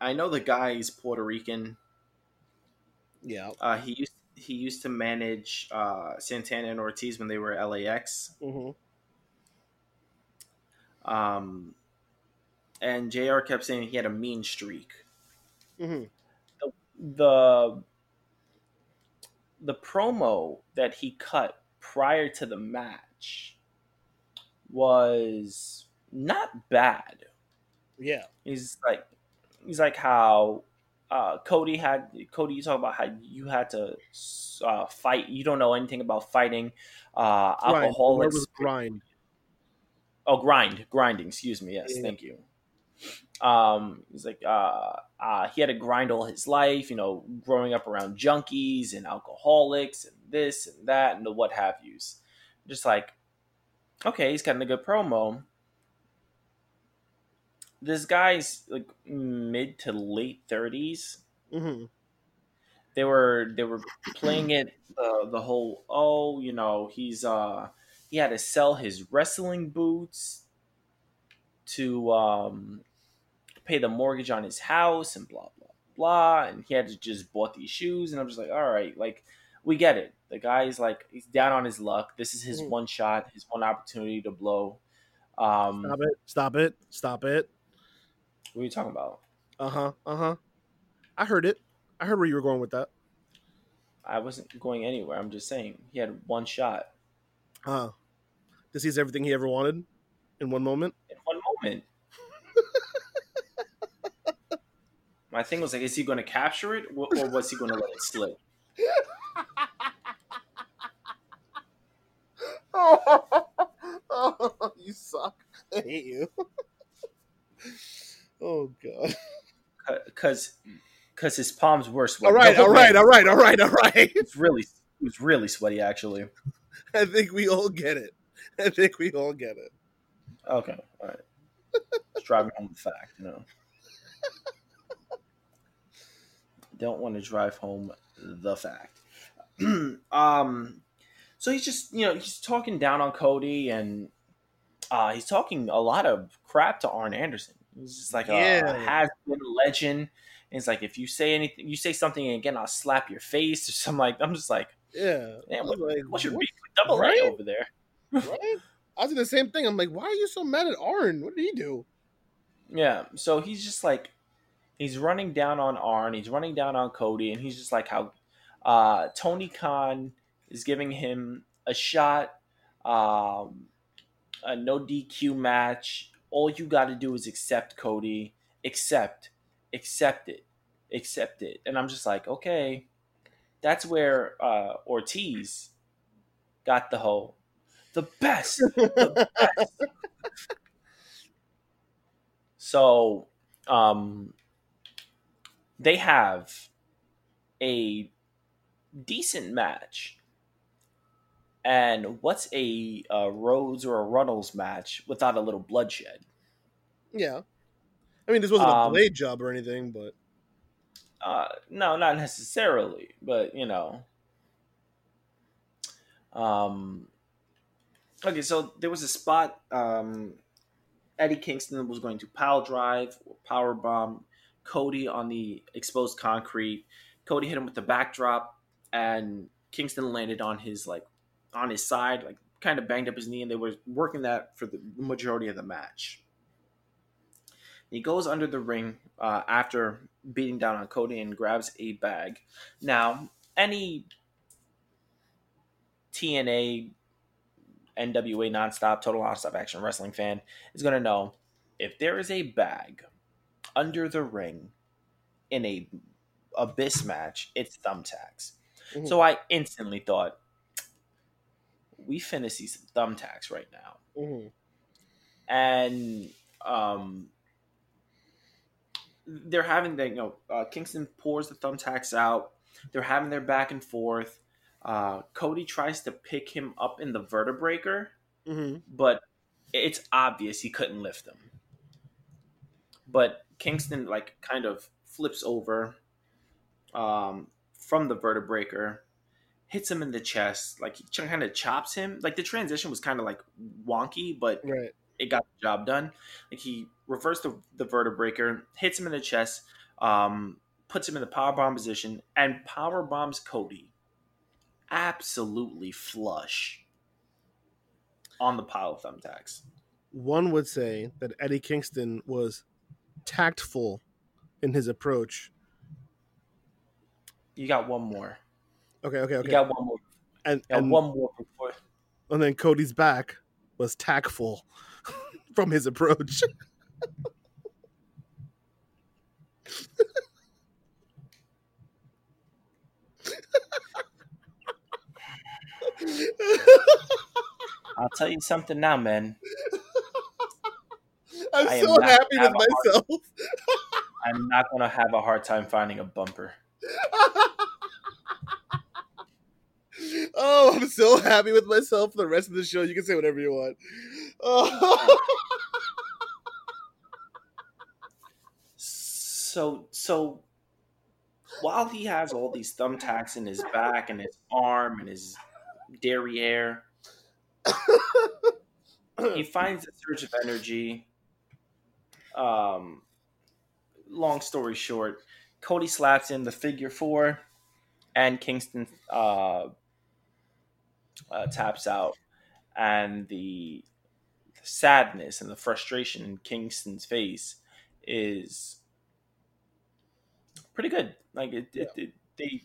I know the guy is Puerto Rican. Yeah. Uh, he used he used to manage uh, Santana and Ortiz when they were LAX. hmm Um, and Jr. kept saying he had a mean streak. hmm the the promo that he cut prior to the match was not bad. Yeah. He's like he's like how uh, Cody had Cody. You talk about how you had to uh, fight. You don't know anything about fighting. Uh, Grind. Alcoholics. was grind. Oh, grind, grinding. Excuse me. Yes, Yeah. thank you. Um, he's like, uh, uh, he had to grind all his life. You know, growing up around junkies and alcoholics and this and that and the what have yous. Just like, okay, he's cutting a good promo. This guy's like mid to late thirties hmm they were they were playing it uh, the whole oh you know he's uh he had to sell his wrestling boots to um pay the mortgage on his house and blah blah blah and he had to just bought these shoes and i'm just like all right like we get it the guy's like he's down on his luck this is his Mhm. one shot his one opportunity to blow um Stop it. Stop it. Stop it. what are you talking about Uh huh. Uh huh. I heard it. I heard where you were going with that. i wasn't going anywhere i'm just saying he had one shot Huh. This is everything he ever wanted in one moment. in one moment. My thing was like, is he going to capture it, or or was he going to let it slip? oh, you suck. I hate you. oh god. Because, because his palms were sweaty. All right, all right, all right, all right, all right. was really, it was really sweaty actually. I think we all get it. I think we all get it. Okay, all right. Just driving home the fact, you know. Don't want to drive home the fact. um, so he's just, you know, he's talking down on Cody, and uh, he's talking a lot of crap to Arn Anderson. He's just like Yeah. a has been legend. And it's like if you say anything, you say something again, I'll slap your face or something like. I'm just like, Yeah. man, what, like, what's your what- Double right? A over there? right? I doing the same thing. I'm like, why are you so mad at Arn? What did he do? Yeah, so he's just like he's running down on Arn, he's running down on Cody, and he's just like how uh, Tony Khan is giving him a shot, um, a no DQ match. All you got to do is accept Cody, accept, accept it, accept it, and I'm just like, okay, that's where uh, Ortiz got the whole the best, the best. So, um, they have a decent match. And what's a, uh Rhodes or a Runnels match without a little bloodshed? yeah. I mean, this wasn't a Um, blade job or anything, but Uh, no, not necessarily, but you know. Um, okay, so there was a spot. Um, Eddie Kingston was going to power drive or power bomb Cody on the exposed concrete. Cody hit him with the backdrop, and Kingston landed on his like on his side, like kind of banged up his knee, and they were working that for the majority of the match. He goes under the ring uh, after beating down on Cody and grabs a bag. Now, any TNA, NWA nonstop, total nonstop action wrestling fan is going to know if there is a bag under the ring in a abyss match, it's thumbtacks. Mhm. So I instantly thought, we finna see some thumbtacks right now Mhm. and um, they're having the you know uh, Kingston pours the thumbtacks out. They're having their back and forth. Uh, Cody tries to pick him up in the vertebraker, Mhm. but it's obvious he couldn't lift them. But Kingston like kind of flips over um, from the vertebraker, hits him in the chest, like he kind of chops him. Like the transition was kind of like wonky, but Right. it got the job done. Like he reversed the, the vertebraker, hits him in the chest, um, puts him in the power bomb position, and power bombs Cody absolutely flush on the pile of thumbtacks. One would say that Eddie Kingston was tactful in his approach. You got one more. Okay, okay, okay. You got one more. and and, one more before. and then Cody's back was tactful from his approach. I'll tell you something now, man. I'm I so happy with myself. I'm not gonna have a hard time finding a bumper. oh, I'm so happy with myself for the rest of the show. You can say whatever you want. Oh. So so while he has all these thumbtacks in his back and his arm and his derriere, he finds a surge of energy. Um, long story short, Cody slaps in the figure four, and Kingston uh, uh, taps out, and the sadness and the frustration in Kingston's face is pretty good. Like it, it, it they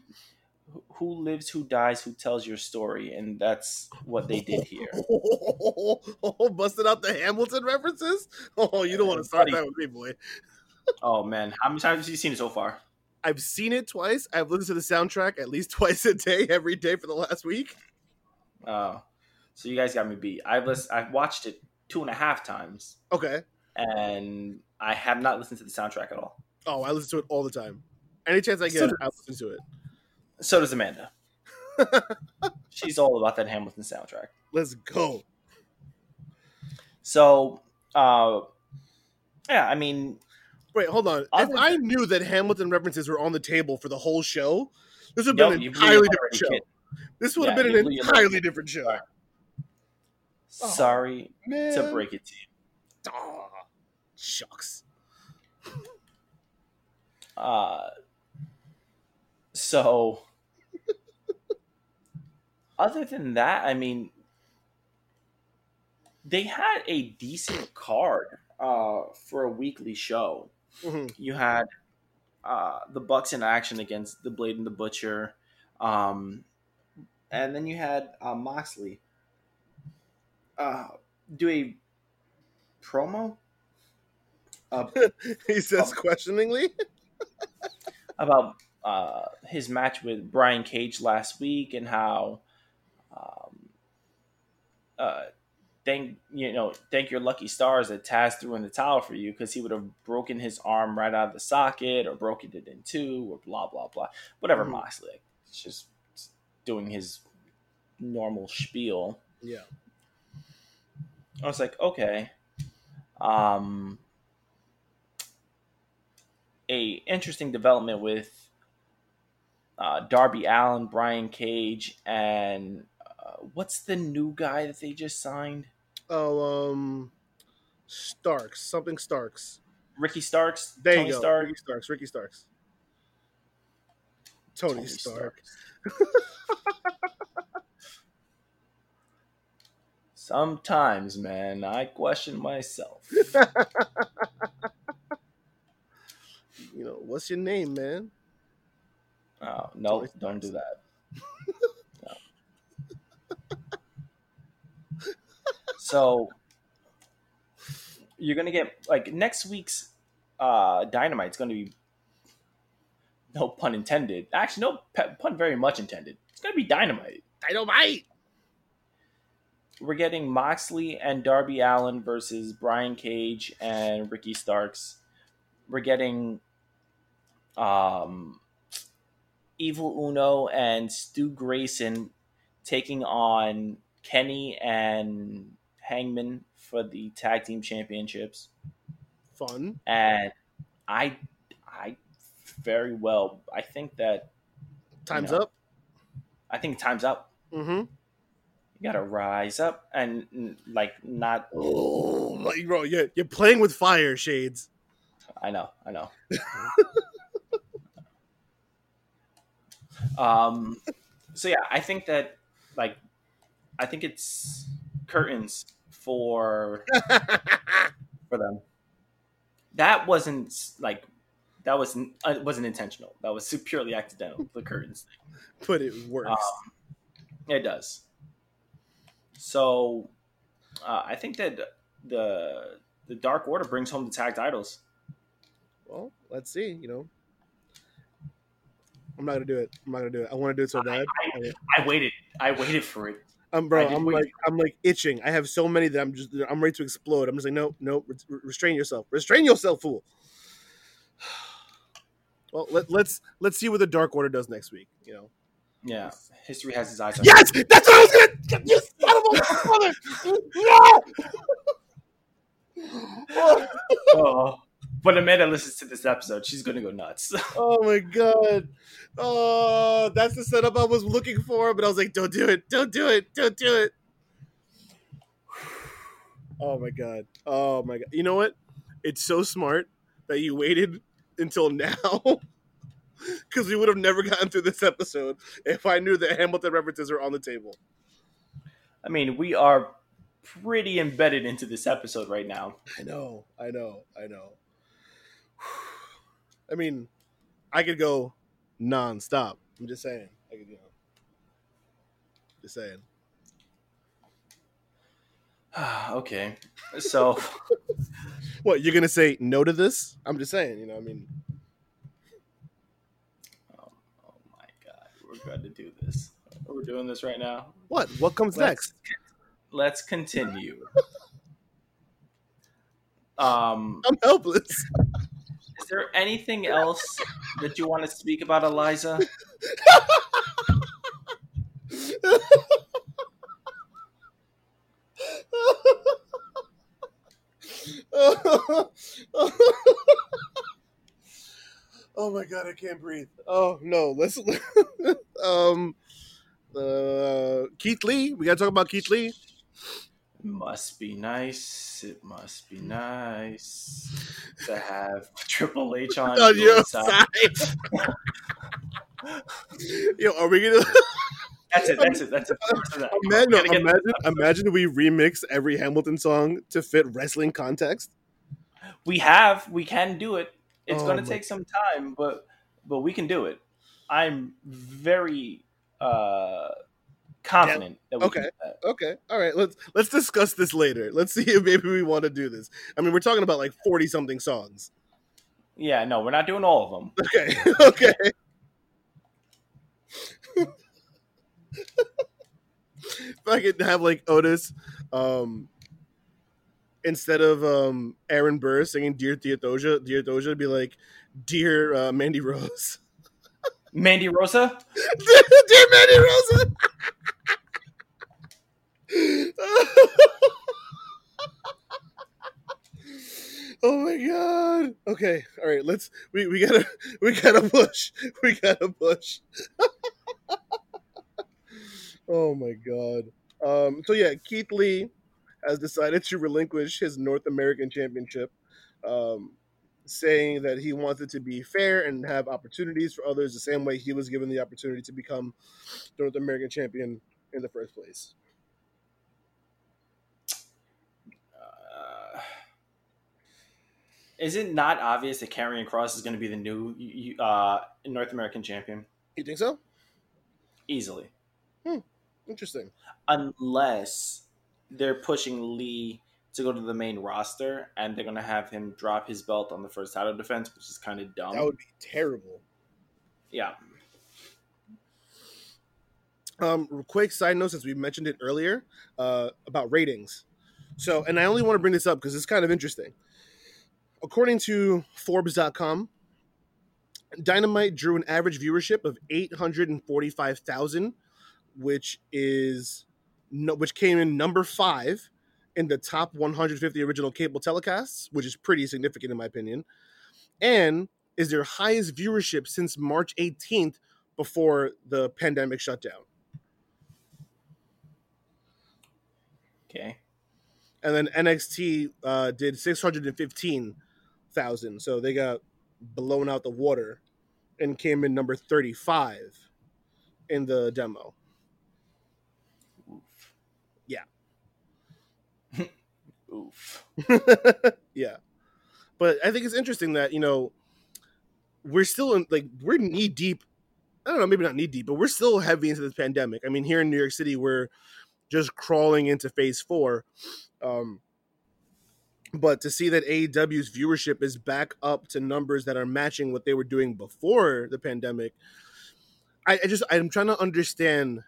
who lives, who dies, who tells your story, and that's what they did here. Oh, busted out the Hamilton references. Oh, you don't want to start that with me, boy. Oh man, how many times have you seen it so far? I've seen it twice. I've listened to the soundtrack at least twice a day, every day for the last week. Uh, so you guys got me beat. I've listened, I've watched it two and a half times, Okay. and I have not listened to the soundtrack at all. Oh, I listen to it all the time. Any chance I get, So I listen to it. So does Amanda. She's all about that Hamilton soundtrack. Let's go. So, uh, yeah, I mean, Wait, hold on. If I knew that Hamilton references were on the table for the whole show, this would have been an entirely different show. This would have been an entirely different show. Oh, Sorry Man. to break it to you. Aw, shucks. Uh, so, other than that, I mean, they had a decent card uh, for a weekly show. Mhm. You had uh, the Bucks in action against the Blade and the Butcher, um, and then you had uh, Moxley uh, do a promo uh, He says questioningly. about uh, his match with Brian Cage last week and how uh, thank you know thank your lucky stars that Taz threw in the towel for you because he would have broken his arm right out of the socket or broken it in two or blah blah blah whatever Mhm. Moxley like, it's just doing his normal spiel. Yeah. I was like, okay. Um, a interesting development with uh, Darby Allin, Brian Cage, and uh, what's the new guy that they just signed? Oh, um, Starks. Something Starks. Ricky Starks. There Tony you go. Stark. Ricky Starks. Ricky Starks. Tony, Tony Stark. Stark. Sometimes, man, I question myself. You know, what's your name, man? Oh, no, don't do that. so you're gonna get like next week's uh Dynamite's gonna be no pun intended. Actually, no pe- pun very much intended. It's gonna be Dynamite. Dynamite. We're getting Moxley and Darby Allin versus Brian Cage and Ricky Starks. We're getting um, Evil Uno and Stu Grayson taking on Kenny and Hangman for the tag team championships. Fun. And I, I very well, I think that Time's know. up. I think time's up. Mm-hmm. You gotta rise up and like not. Oh, like, bro, you're, you're playing with fire, Shades. I know, I know. um, so yeah, I think that like, I think it's curtains for for them. That wasn't like that wasn't uh, wasn't intentional. That was purely accidental. The curtains thing. but it works. Um, it does. So, uh, I think that the the Dark Order brings home the tagged titles. well, let's see. You know, I'm not gonna do it. I'm not gonna do it. I want to do it so bad. I waited. I waited for it. I'm bro. I'm wait. like I'm like itching. I have so many that I'm just I'm ready to explode. I'm just like no, no, re- restrain yourself. Restrain yourself, fool. Well, let, let's let's see what the Dark Order does next week. You know. Yeah, history has his eyes on. Yes, that's what I was gonna. You son of a mother! No! Oh, when Amanda listens to this episode, she's gonna go nuts. Oh my god. Oh, that's the setup I was looking for, but I was like, don't do it. Don't do it. Don't do it. Oh my god. Oh my god. You know what? It's so smart that you waited until now. Because we would have never gotten through this episode if I knew that Hamilton references are on the table. I mean, we are pretty embedded into this episode right now. I know, I know, I know. I mean, I could go non-stop. I'm just saying. I could, you know, just saying. okay, so What you're gonna say no to this? I'm just saying. You know, I mean, oh, oh my god, we're going to do this. We're doing this right now. what? What comes Let's- next? Let's continue. Um, I'm helpless. is there anything else that you want to speak about, Eliza? oh my god, I can't breathe. Oh no, let's um uh Keith Lee. We gotta talk about Keith Lee. Must be nice. It must be nice to have Triple H on, On your side. side. Yo, are we gonna That's it. That's it. That's it. That's it. imagine, get- imagine, imagine we remix every Hamilton song to fit wrestling context? we have. We can do it. It's Oh going to take some time, but but we can do it. I'm very uh confident that we Okay. can do that. Okay, all right. Let's let's discuss this later. Let's see if maybe we want to do this. I mean, we're talking about like forty something songs. Yeah, no, we're not doing all of them. Okay, okay. if I could have like Otis, um, instead of um Aaron Burr singing "Dear Theodosia," Dear Theodosia, it'd be like "Dear uh, Mandy Rose." Mandy Rosa? Dear Mandy Rose. oh my god. Okay. All right. Let's. We, we gotta. We gotta push. We gotta push. oh my god. Um. So yeah, Keith Lee has decided to relinquish his North American Championship. Um, saying that he wanted to be fair and have opportunities for others the same way he was given the opportunity to become North American champion in the first place. Is it not obvious that Karrion Kross is going to be the new uh, North American champion? You think so? Easily. Hmm. Interesting. Unless they're pushing Lee to go to the main roster and they're going to have him drop his belt on the first title defense, which is kind of dumb. That would be terrible. yeah. Um, quick side note, since we mentioned it earlier, uh, about ratings. So, and I only want to bring this up because it's kind of interesting. According to Forbes.com, Dynamite drew an average viewership of 845,000, which is which came in number five in the top 150 original cable telecasts, which is pretty significant in my opinion, and is their highest viewership since March 18th before the pandemic shutdown. Okay. and then NXT uh, did six hundred and fifteen thousand, so they got blown out the water and came in number thirty five in the demo. Oof. Yeah. Oof. yeah, but I think it's interesting that you know we're still in like we're knee deep. I don't know, maybe not knee deep, but we're still heavy into this pandemic. I mean, here in New York City, we're just crawling into phase four. Um, but to see that AEW's viewership is back up to numbers that are matching what they were doing before the pandemic, I, I just I'm trying to understand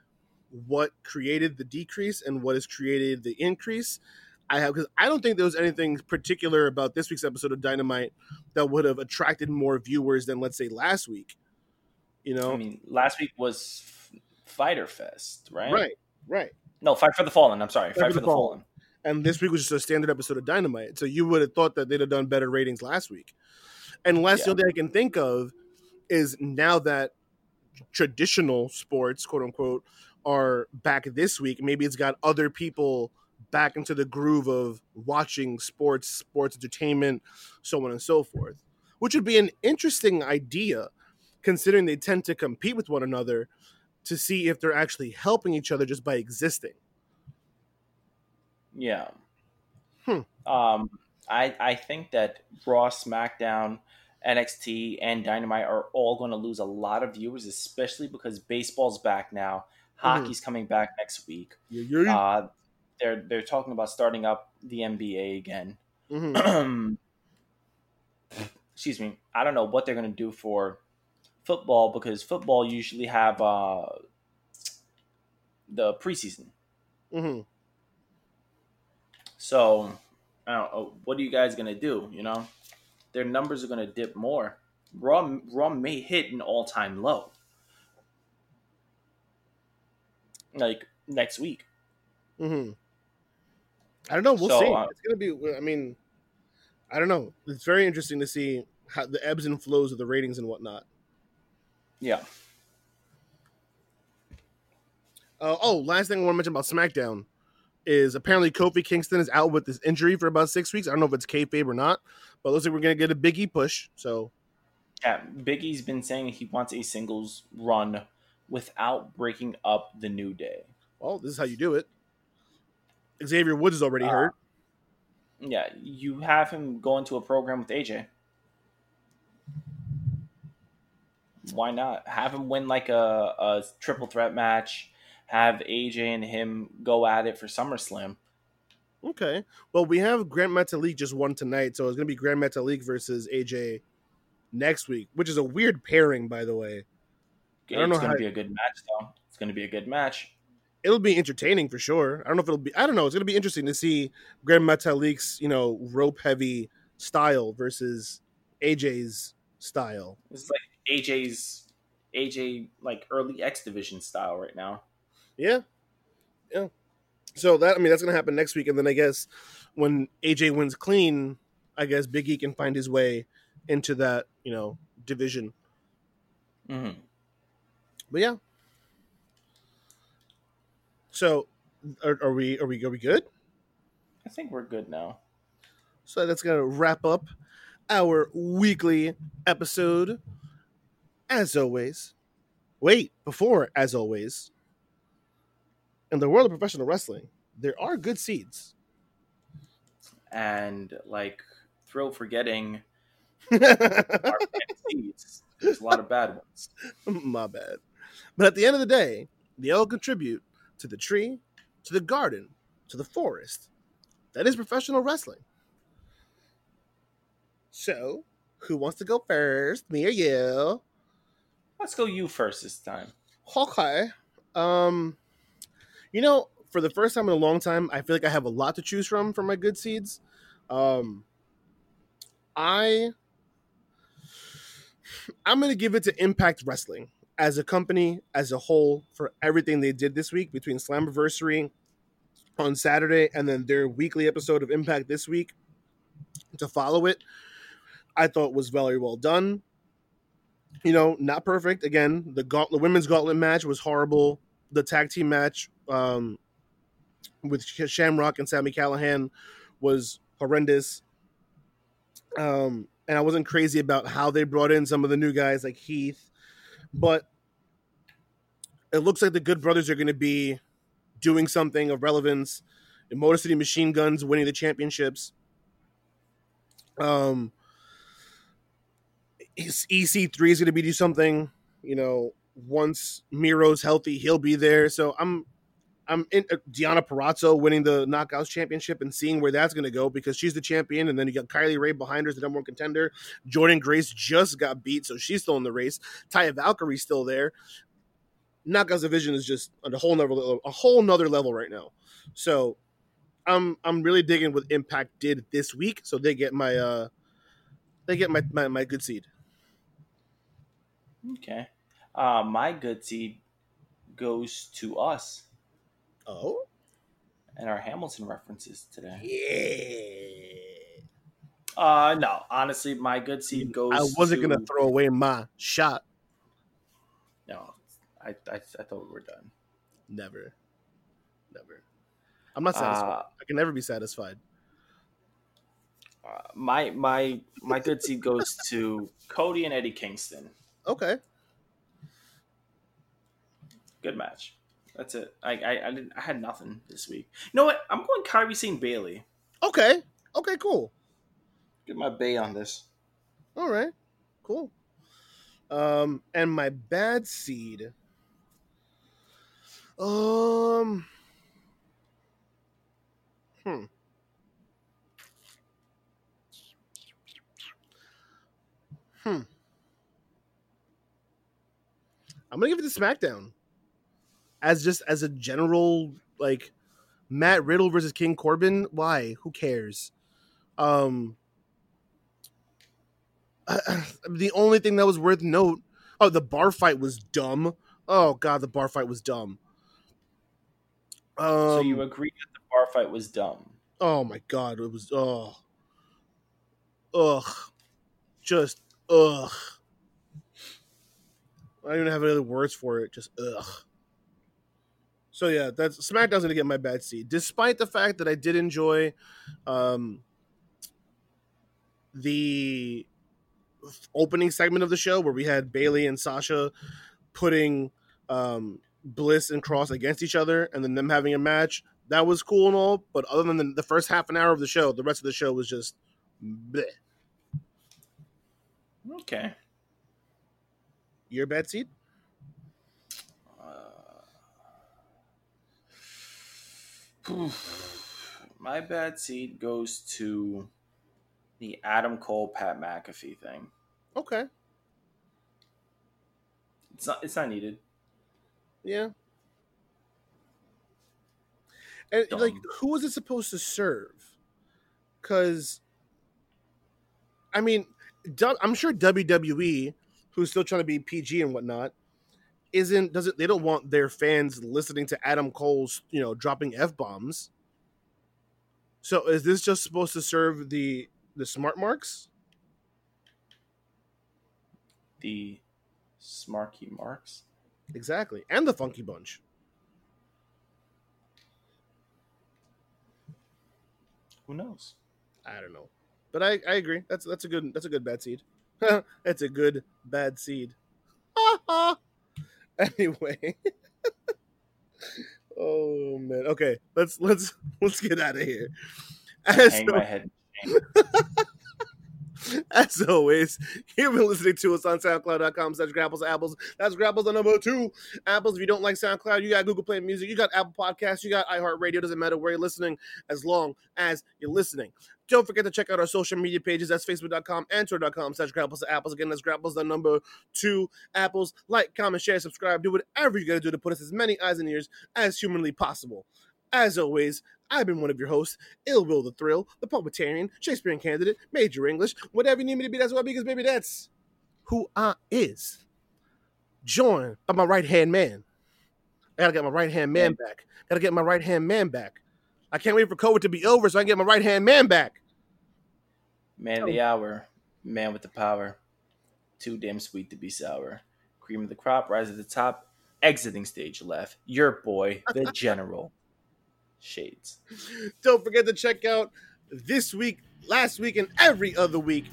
what created the decrease and what has created the increase. I have because I don't think there was anything particular about this week's episode of Dynamite that would have attracted more viewers than let's say last week. You know, I mean, last week was Fyter Fest, right? right, right. No, Fight for the Fallen. I'm sorry. Fight, for the, Fallen. And this week was just a standard episode of Dynamite. So you would have thought that they'd have done better ratings last week. And last Yeah. thing I can think of is now that traditional sports, quote unquote, are back this week, maybe it's got other people back into the groove of watching sports, sports entertainment, so on and so forth. Which would be an interesting idea, considering they tend to compete with one another to see if they're actually helping each other just by existing. Yeah. Hmm. Um, I I think that Raw, SmackDown, NXT, and Dynamite are all going to lose a lot of viewers, especially because baseball's back now. Hockey's coming back next week. Yeah, yeah. Uh, they're they're talking about starting up the NBA again. Mhm. Excuse me. I don't know what they're going to do for football because football usually have uh, the preseason. hmm So, I don't know. What are you guys gonna do? You know, their numbers are gonna dip more. Raw, Raw may hit an all-time low, like next week. hmm I don't know. We'll So, see. uh, it's gonna be. I mean, I don't know. It's very interesting to see how the ebbs and flows of the ratings and whatnot. Yeah. Uh, oh, last thing I want to mention about SmackDown is apparently Kofi Kingston is out with this injury for about six weeks. I don't know if it's kayfabe or not, but it looks like we're gonna get a Biggie push. So Yeah, Big E's been saying he wants a singles run without breaking up the New Day. well, this is how you do it. Xavier Woods is already Uh, hurt. Yeah, you have him go into a program with AJ. Why not have him win like a, a triple threat match? Have AJ and him go at it for SummerSlam. Okay. Well, we have Gran Metalik just won tonight, so it's gonna be Gran Metalik versus AJ next week, which is a weird pairing, by the way. I don't it's going to be a good match, though. It's going to be a good match. it'll be entertaining for sure. I don't know if it'll be. I don't know. It's gonna be interesting to see Gran Metalik's you know rope heavy style versus AJ's style. It's like AJ's AJ like early X division style right now. Yeah, yeah. So that I mean that's gonna happen next week, and then I guess when AJ wins clean, I guess Big E can find his way into that you know division. Mm-hmm. But yeah. So, are, are we are we are we good? I think we're good now. So that's going to wrap up our weekly episode. As always, wait, before, as always, in the world of professional wrestling, there are good seeds. And like thrilled forgetting our seeds. There's a lot of bad ones. My bad. But at the end of the day, they all contribute to the tree, to the garden, to the forest. That is professional wrestling. So, who wants to go first? Me or you? Let's go you first this time. Okay. Um, you know, for the first time in a long time, I feel like I have a lot to choose from for my good seeds. Um, I I'm gonna give it to Impact Wrestling as a company as a whole for everything they did this week between Slammiversary on Saturday and then their weekly episode of Impact this week to follow it. I thought was very well done. You know, not perfect. Again, the gauntlet, the women's gauntlet match was horrible. The tag team match um, with Shamrock and Sami Callihan was horrendous. Um, and I wasn't crazy about how they brought in some of the new guys like Heath, but it looks like the Good Brothers are going to be doing something of relevance. And Motor City Machine Guns winning the championships. Um, EC3 is going to be do something. You know, once Miro's healthy, he'll be there. So I'm I'm in uh, Deonna Purrazzo winning the Knockouts Championship and seeing where that's going to go because she's the champion, and then you got Kylie Rae behind her as the number one contender. Jordynne Grace just got beat, so she's still in the race. Taya Valkyrie's still there. Knockouts division is just a whole nother a whole nother level right now. So I'm I'm really digging what Impact did this week. So they get my uh they get my my, my good seed. Okay. Uh, my good seed goes to us. Oh, and our Hamilton references today. Yeah. Uh, no, honestly, my good seed goes. I wasn't to... gonna throw away my shot. No, I, I, I thought we were done. Never, never. I'm not satisfied. Uh, I can never be satisfied. Uh, my my my good seed goes to Cody and Eddie Kingston. Okay. Good match. That's it. I I, I didn't. I had nothing this week. You know what? I'm going Kairi Sane Bayley. Okay. Okay. Cool. Get my bay on this. All right. Cool. Um, and my bad seed. Um. Hmm. Hmm. I'm gonna give it to SmackDown. As just as a general like Matt Riddle versus King Corbin. Why? Who cares? Um. the only thing that was worth note. Oh, the bar fight was dumb. Oh god, the bar fight was dumb. Um, so you agree that the bar fight was dumb? Oh my god, it was oh, ugh, just ugh. I don't even have any other words for it. Just ugh. So yeah, that's SmackDown's gonna get my bad seed, despite the fact that I did enjoy um, the opening segment of the show where we had Bayley and Sasha putting um, Bliss and Cross against each other, and then them having a match. That was cool and all, but other than the, the first half an hour of the show, the rest of the show was just bleh. Okay. Your bad seed? My bad seed goes to the Adam Cole Pat McAfee thing. Okay. It's not. It's not needed. Yeah. And Dumb. like, who was it supposed to serve? Because, I mean, I'm sure WWE, who's still trying to be PG and whatnot, isn't doesn't they don't want their fans listening to Adam Cole's you know dropping f bombs. So is this just supposed to serve the the smart marks? The Smarky Marks. Exactly, and the Funky Bunch. Who knows? I don't know, but I, I agree. That's that's a good that's a good bad seed. that's a good bad seed. anyway. oh man. Okay, let's let's let's get out of here. As- Hang my head. As always, you've been listening to us on SoundCloud.com slash Grapples Apples. That's Grapples on number two. Apples, if you don't like SoundCloud, you got Google Play Music, you got Apple Podcasts, you got iHeartRadio. Doesn't matter where you're listening as long as you're listening. Don't forget to check out our social media pages. That's facebook.com and twitter.com slash grapples apples. Again, that's grapples the number two apples. Like, comment, share, subscribe. Do whatever you got to do to put us as many eyes and ears as humanly possible. As always, I've been one of your hosts, Ill Will the Thrill, the Poetarian, Shakespearean candidate, Major English. Whatever you need me to be, that's what I be, because baby, that's who I is. Joined by my right hand man. I gotta get my right hand man back. Gotta get my right hand man back. I can't wait for COVID to be over so I can get my right hand man back. Man of the oh. hour, man with the power. Too damn sweet to be sour. Cream of the crop, rise at the top, exiting stage left. Your boy, the general. Shades. Don't forget to check out this week, last week, and every other week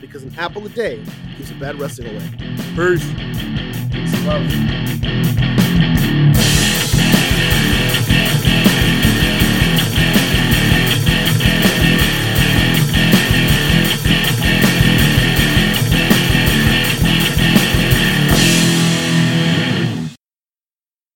because an apple a day keeps a bad wrestling away. Peace. Peace love.